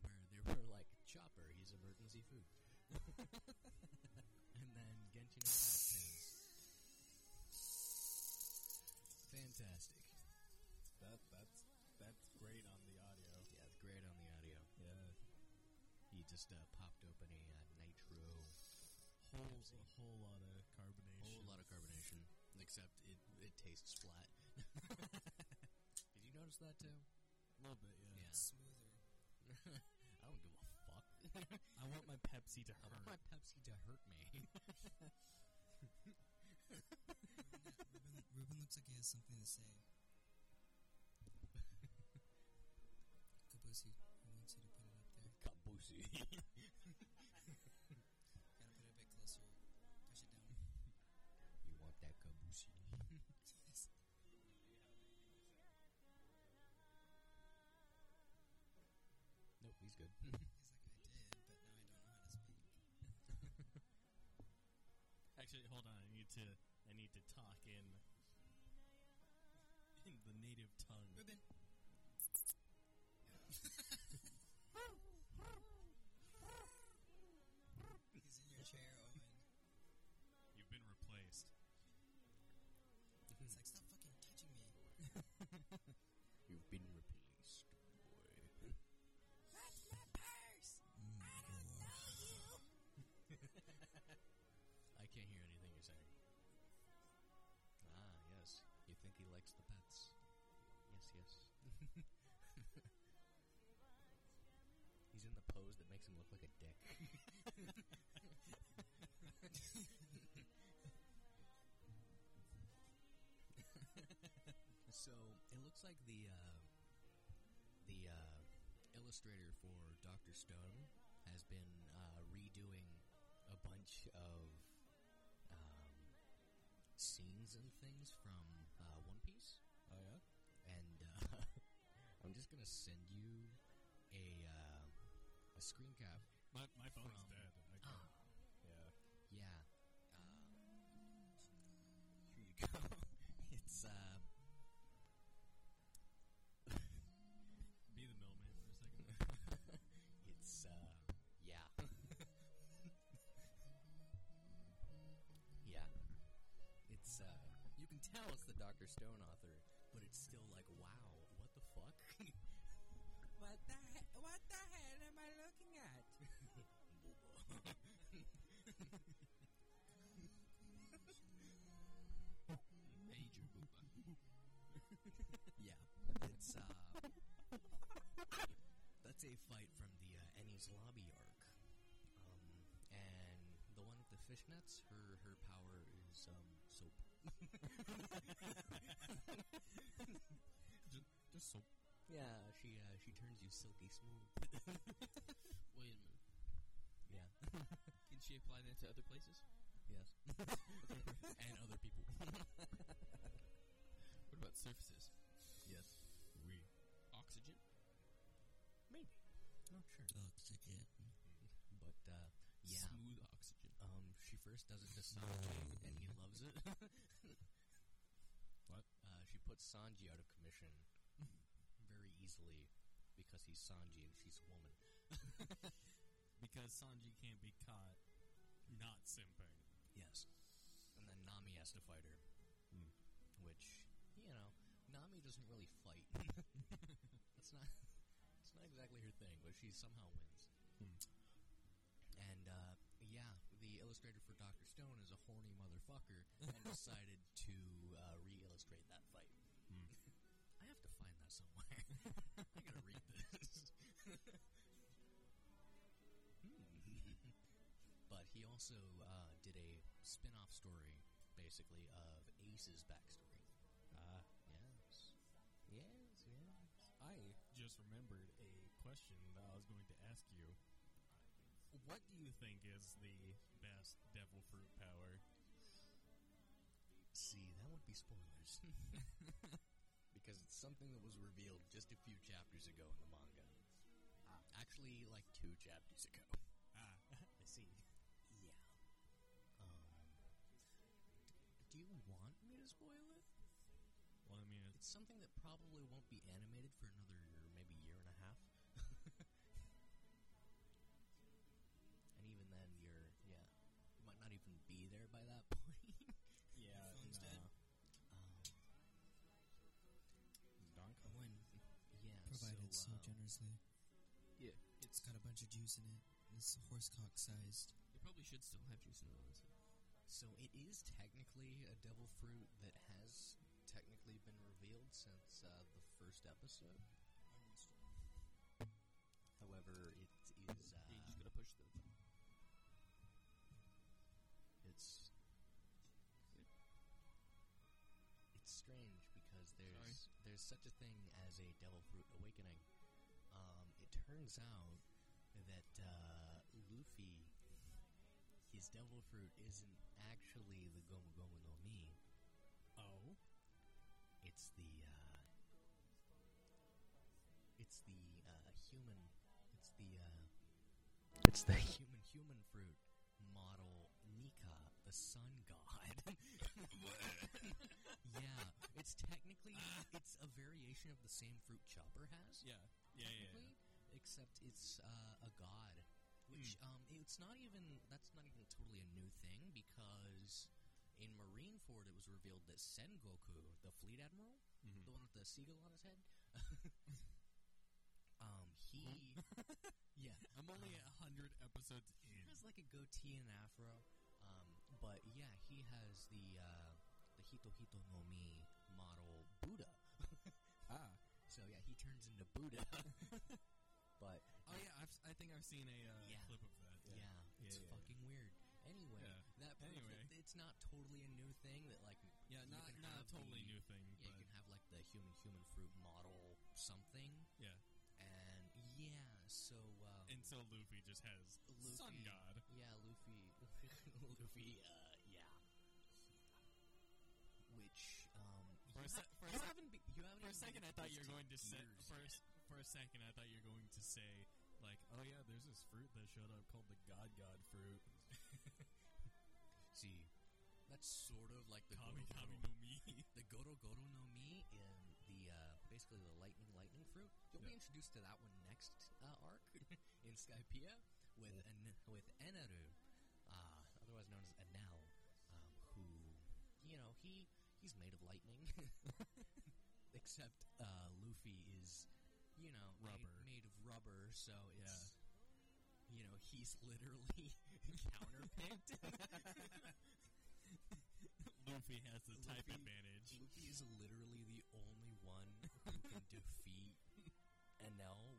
[SPEAKER 1] where there Or like Chopper, he's emergency food. [LAUGHS] and then Genshin Impact has fantastic.
[SPEAKER 4] That that's that's great on the audio.
[SPEAKER 1] Yeah, it's great on the audio.
[SPEAKER 4] Yeah.
[SPEAKER 1] He just uh, popped open a uh, nitro,
[SPEAKER 4] Whole a whole lot of carbonation.
[SPEAKER 1] whole lot of carbonation, except it it tastes flat. [LAUGHS] [LAUGHS] Did you notice that too?
[SPEAKER 4] a little bit, yeah.
[SPEAKER 1] Yeah.
[SPEAKER 2] Smoother. [LAUGHS]
[SPEAKER 1] I
[SPEAKER 4] want my Pepsi to
[SPEAKER 1] I
[SPEAKER 4] hurt.
[SPEAKER 1] want my Pepsi to hurt me.
[SPEAKER 2] Ruben, Ruben looks like he has something to say. [LAUGHS] Kabusi, wants you to put it up there.
[SPEAKER 1] Kabusi. [LAUGHS]
[SPEAKER 2] to
[SPEAKER 4] I need to talk in in the native tongue.
[SPEAKER 1] Makes him look like a dick. [LAUGHS] so it looks like the uh, the uh, illustrator for Doctor Stone has been uh, redoing a bunch of um, scenes and things from uh, One Piece,
[SPEAKER 4] Oh yeah.
[SPEAKER 1] and uh, [LAUGHS] I'm just gonna send you a uh, a screen cap.
[SPEAKER 4] My my phone's
[SPEAKER 1] From-
[SPEAKER 4] dead. I [GASPS] can't. Yeah.
[SPEAKER 1] yeah. Uh, here you go. [LAUGHS] it's uh, [LAUGHS]
[SPEAKER 4] Be the middleman for a second. [LAUGHS]
[SPEAKER 1] it's uh, yeah. yeah. It's uh, you can tell it's the Doctor Stone author, What the
[SPEAKER 2] he- What the hell am I looking at? [LAUGHS]
[SPEAKER 3] Major booba. [LAUGHS]
[SPEAKER 1] yeah, it's uh, that's a fight from the uh, Enies Lobby arc, um, and the one with the fishnets, her her power is um soap. [LAUGHS]
[SPEAKER 4] Just, just so.
[SPEAKER 1] Yeah, she uh, she turns you silky smooth. [LAUGHS]
[SPEAKER 3] Wait a minute.
[SPEAKER 1] Yeah. [LAUGHS]
[SPEAKER 3] Can she apply that to other places?
[SPEAKER 1] Yes. [LAUGHS] and other people.
[SPEAKER 3] What about surfaces?
[SPEAKER 1] yes.
[SPEAKER 4] We.
[SPEAKER 3] Oxygen?
[SPEAKER 1] Maybe. Not sure.
[SPEAKER 2] Oxygen.
[SPEAKER 1] But uh, yeah.
[SPEAKER 3] Smooth oxygen.
[SPEAKER 1] Um, she first does it to Sanji, and he loves it.
[SPEAKER 4] What?
[SPEAKER 1] Uh, she puts Sanji out of commission very easily because he's Sanji and she's a woman. [LAUGHS]
[SPEAKER 4] Because Sanji can't be caught not simping.
[SPEAKER 1] Yes. And then Nami has to fight her.
[SPEAKER 4] Hmm.
[SPEAKER 1] Which, you know, Nami doesn't really fight. [LAUGHS] it's not it's not exactly her thing, but she somehow wins.
[SPEAKER 4] Hmm.
[SPEAKER 1] And uh, yeah, the illustrator for Doctor Stone is a horny motherfucker and [LAUGHS] decided to uh, re-illustrate that fight.
[SPEAKER 4] Hmm.
[SPEAKER 1] I have to find that somewhere. Also uh, did a spin-off story, basically, of Ace's backstory.
[SPEAKER 4] Ah.
[SPEAKER 1] Yes. Yes, yes.
[SPEAKER 4] I just remembered a question that I was going to ask you. What do you think is the best devil fruit power?
[SPEAKER 1] See, that would be spoilers. [LAUGHS] because it's something that was revealed just a few chapters ago in the manga. Actually, like two chapters ago.
[SPEAKER 4] it's something that
[SPEAKER 1] probably won't be animated for another maybe year and
[SPEAKER 4] a half. [LAUGHS] and even
[SPEAKER 1] then, you're yeah, you might not even be there by that [LAUGHS] point. yeah, no. dead. Um, yeah, provided so, so, uh,
[SPEAKER 2] generously.
[SPEAKER 3] Yeah,
[SPEAKER 2] it's got a bunch of juice in it. It's horsecock sized.
[SPEAKER 3] It probably should still have juice in it.
[SPEAKER 1] So it is technically a devil fruit that has technically been since uh, the first episode. However, it is
[SPEAKER 3] Yeah, you just
[SPEAKER 1] uh,
[SPEAKER 3] gotta push the.
[SPEAKER 1] it's it's strange because there's there's such a thing as a devil fruit awakening. Um, it turns out that uh, Luffy, his devil fruit isn't actually the Gomu Gomu no Mi.
[SPEAKER 4] Oh,
[SPEAKER 1] It's the uh, it's the uh, human. It's the uh, it's the [LAUGHS] human human fruit model Nika, the sun god. [LAUGHS] yeah, it's technically it's a variation of the same fruit Chopper has.
[SPEAKER 4] yeah, yeah, yeah.
[SPEAKER 1] technically, except it's uh, a god. Which um, it's not even that's not even totally a new thing because in Marine Marineford it was revealed that Sengoku, the fleet admiral,
[SPEAKER 4] Mhm.
[SPEAKER 1] the one with the seagull on his head, [LAUGHS] um, he yeah
[SPEAKER 4] I'm only a hundred episodes
[SPEAKER 1] he
[SPEAKER 4] in.
[SPEAKER 1] has like a goatee and afro, um, but yeah he has the uh, the Hito Hito no Mi model Buddha. [LAUGHS]
[SPEAKER 4] Ah,
[SPEAKER 1] So yeah, he turns into Buddha. [LAUGHS] but
[SPEAKER 4] oh yeah, I've, I think I've seen a uh,
[SPEAKER 1] Yeah.
[SPEAKER 4] clip of that.
[SPEAKER 1] yeah,
[SPEAKER 4] Yeah,
[SPEAKER 1] it's
[SPEAKER 4] yeah.
[SPEAKER 1] fucking weird. Anyway, that
[SPEAKER 4] Anyway.
[SPEAKER 1] it's not totally a new thing. That like
[SPEAKER 4] Yeah, not not a totally
[SPEAKER 1] the-
[SPEAKER 4] new thing,
[SPEAKER 1] Yeah,
[SPEAKER 4] but
[SPEAKER 1] you can have like the human human fruit model something,
[SPEAKER 4] yeah.
[SPEAKER 1] and yeah. So uh,
[SPEAKER 4] And so Luffy just has
[SPEAKER 1] Luffy,
[SPEAKER 4] Sun God.
[SPEAKER 1] Yeah, Luffy. [LAUGHS] Luffy. Uh, yeah. Which um,
[SPEAKER 4] For a se- for a se-
[SPEAKER 1] haven't. Be, you haven't.
[SPEAKER 4] For a second, I thought you were going to say. For a, for a second, I thought you were going to say like, oh yeah, there's this fruit that showed up called the God God fruit. [LAUGHS]
[SPEAKER 1] See, that's sort of like the
[SPEAKER 4] Kami
[SPEAKER 1] Goro
[SPEAKER 4] Kami no Mi. [LAUGHS]
[SPEAKER 1] the Goro Goro no Mi in the uh, basically the lightning lightning fruit. You'll be introduced to that one next uh, arc [LAUGHS] in Skypiea with An- with Eneru, uh, otherwise known as Enel, um, who you know he he's made of lightning, [LAUGHS] except uh, Luffy is you know made-
[SPEAKER 4] Rubber.
[SPEAKER 1] made, of rubber, so it's. You know, he's [LAUGHS] literally counterpicked.
[SPEAKER 4] Luffy has the type
[SPEAKER 1] Luffy-
[SPEAKER 4] advantage.
[SPEAKER 1] Luffy is literally the only one who can defeat Enel.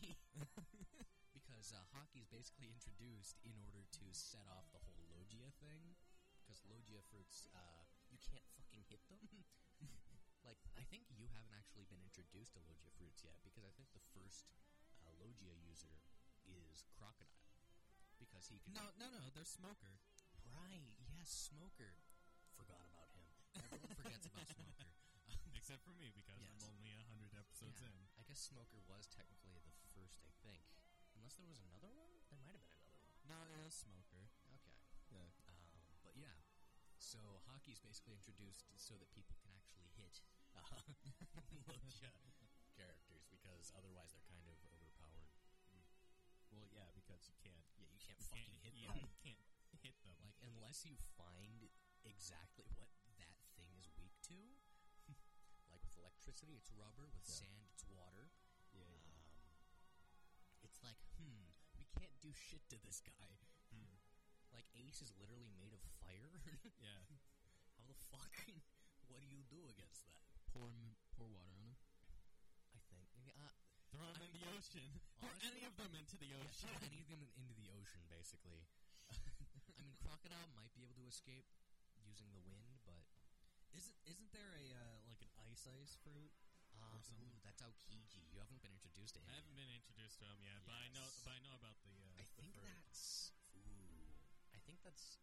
[SPEAKER 1] [LAUGHS] because uh, Haki is basically introduced in order to set off the whole Logia thing. Because Logia fruits, uh, you can't fucking hit them. [LAUGHS] like, I think you haven't actually been introduced to Logia fruits yet. Because I think the first uh, Logia user is Crocodile. Because he can.
[SPEAKER 4] No, no, no. They're smoker.
[SPEAKER 1] Right, yes, Smoker. Forgot about him. Everyone forgets about [LAUGHS] Smoker.
[SPEAKER 4] Except for me because
[SPEAKER 1] Yes.
[SPEAKER 4] I'm only a episodes
[SPEAKER 1] Yeah,
[SPEAKER 4] in.
[SPEAKER 1] I guess Smoker was technically the first, I think. Unless there was another one? There might have been another one.
[SPEAKER 4] No, it was smoker.
[SPEAKER 1] Okay.
[SPEAKER 4] Yeah.
[SPEAKER 1] Um, but yeah. So Haki's basically introduced so that people can actually hit uh, [LAUGHS] [LAUGHS] characters because otherwise they're kind of overpowered.
[SPEAKER 4] Well, yeah, because you can't.
[SPEAKER 1] Yeah, you can't
[SPEAKER 4] you
[SPEAKER 1] fucking
[SPEAKER 4] can't,
[SPEAKER 1] hit
[SPEAKER 4] yeah,
[SPEAKER 1] them.
[SPEAKER 4] you can't hit them.
[SPEAKER 1] Like, unless you find exactly what that thing is weak to. Electricity, it's rubber. With
[SPEAKER 4] Yeah.
[SPEAKER 1] sand, it's water.
[SPEAKER 4] yeah.
[SPEAKER 1] Um, it's like, hmm, we can't do shit to this guy.
[SPEAKER 4] Hmm.
[SPEAKER 1] Like, Ace is literally made of fire. [LAUGHS]
[SPEAKER 4] yeah.
[SPEAKER 1] How the fuck? [LAUGHS] what do you do against that?
[SPEAKER 3] Pour him, pour water on him.
[SPEAKER 1] I think. Uh,
[SPEAKER 4] Throw them
[SPEAKER 1] I
[SPEAKER 4] in
[SPEAKER 1] mean,
[SPEAKER 4] the ocean. Throw [LAUGHS]
[SPEAKER 1] honestly-
[SPEAKER 4] any of them into the ocean.
[SPEAKER 1] throw any of them into the ocean, basically. I mean, Crocodile might be able to escape using the wind, but
[SPEAKER 4] Isn't isn't there a uh, like ice ice fruit?
[SPEAKER 1] uh, ooh, that's Aokiji. You haven't been introduced to him.
[SPEAKER 4] I haven't been introduced to him yet, but I know
[SPEAKER 1] Yes.
[SPEAKER 4] but I know about the. Uh,
[SPEAKER 1] I
[SPEAKER 4] the
[SPEAKER 1] think
[SPEAKER 4] fruit.
[SPEAKER 1] that's. Ooh, I think that's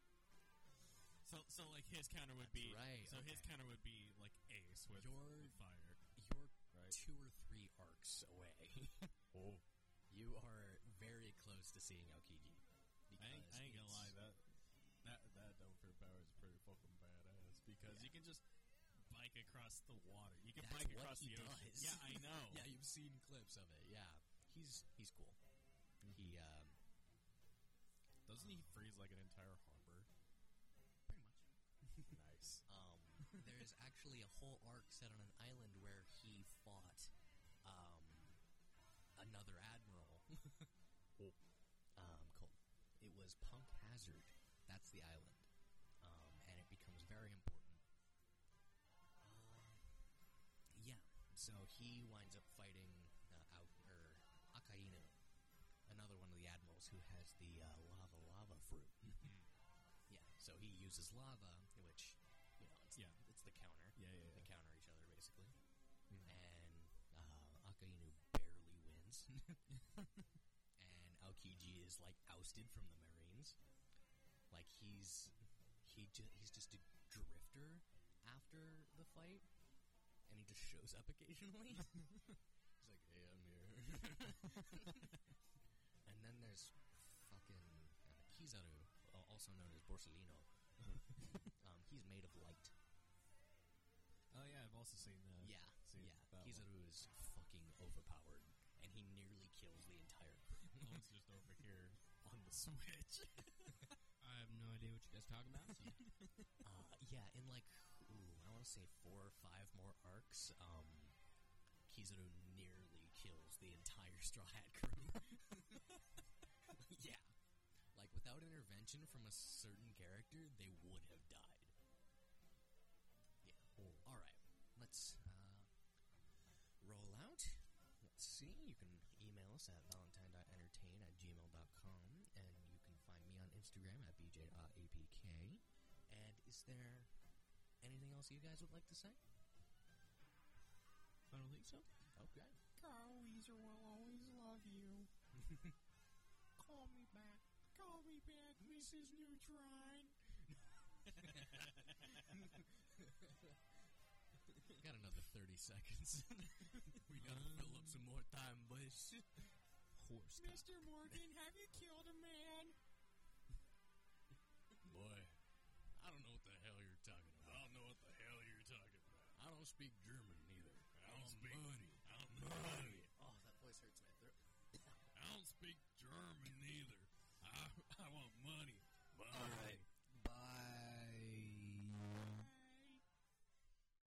[SPEAKER 4] So so like his counter would be
[SPEAKER 1] right,
[SPEAKER 4] So his counter would be like Ace with
[SPEAKER 1] Your-
[SPEAKER 4] fire.
[SPEAKER 1] you're
[SPEAKER 4] Right.
[SPEAKER 1] two or three arcs away. [LAUGHS]
[SPEAKER 4] Oh.
[SPEAKER 1] You are very close to seeing Aokiji.
[SPEAKER 4] I ain't, I ain't gonna
[SPEAKER 1] it's-
[SPEAKER 4] lie that that that double fruit power is pretty fucking badass because
[SPEAKER 1] Yeah.
[SPEAKER 4] you can just bike across the water. You can
[SPEAKER 1] That's
[SPEAKER 4] bike across
[SPEAKER 1] he
[SPEAKER 4] the ocean.
[SPEAKER 1] does.
[SPEAKER 4] Yeah, I know. [LAUGHS]
[SPEAKER 1] Yeah, you've seen clips of it. Yeah, he's he's cool. He um,
[SPEAKER 4] Doesn't he freeze like an entire harbor?
[SPEAKER 1] pretty much. [LAUGHS]
[SPEAKER 4] nice.
[SPEAKER 1] Um, there's actually a whole arc set on an so he winds up fighting uh, out or Akainu, another one of the admirals who has the uh, lava lava fruit. [LAUGHS] yeah, so he uses lava, which you know, it's,
[SPEAKER 4] Yeah.
[SPEAKER 1] it's the counter.
[SPEAKER 4] Yeah, yeah,
[SPEAKER 1] They
[SPEAKER 4] yeah.
[SPEAKER 1] counter each other basically,
[SPEAKER 4] Mhm.
[SPEAKER 1] and uh, Akainu barely wins, [LAUGHS] and Aokiji is like ousted from the Marines. Like he's he ju- he's just a drifter after the fight, and he just shows up occasionally. [LAUGHS] he's like, "Hey, I'm here." [LAUGHS] and then there's fucking uh, Kizaru, uh, also known as Borsalino. [LAUGHS] um, he's made of light.
[SPEAKER 4] Oh yeah, I've also seen that.
[SPEAKER 1] Yeah,
[SPEAKER 4] seen
[SPEAKER 1] yeah.
[SPEAKER 4] that one.
[SPEAKER 1] Kizaru is fucking overpowered, and he nearly kills the entire crew.
[SPEAKER 4] Owen's just over here on the Switch.
[SPEAKER 3] I have no idea what you guys are talking about. So.
[SPEAKER 1] Uh, yeah, in like, want to say four or five more arcs, um, Kizaru nearly kills the entire Straw Hat crew. [LAUGHS] yeah. Like, without intervention from a certain character, they would have died. Yeah. Alright, let's, uh, roll out. Let's see, you can email us at valentine.entertain at gmail.com, and you can find me on Instagram at bj.apk. And is there anything else you guys would like to say?
[SPEAKER 3] I don't think so.
[SPEAKER 1] Okay.
[SPEAKER 4] Carl Wheezer will always love you. [LAUGHS] Call me back. Call me back, Mrs. Neutron. [LAUGHS]
[SPEAKER 1] Got another 30 seconds. [LAUGHS] we gotta fill up some more time, boys.
[SPEAKER 3] Horse.
[SPEAKER 4] Mr. Morgan, have you killed a man?
[SPEAKER 1] Speak German neither.
[SPEAKER 4] I don't speak money. I don't [LAUGHS] money.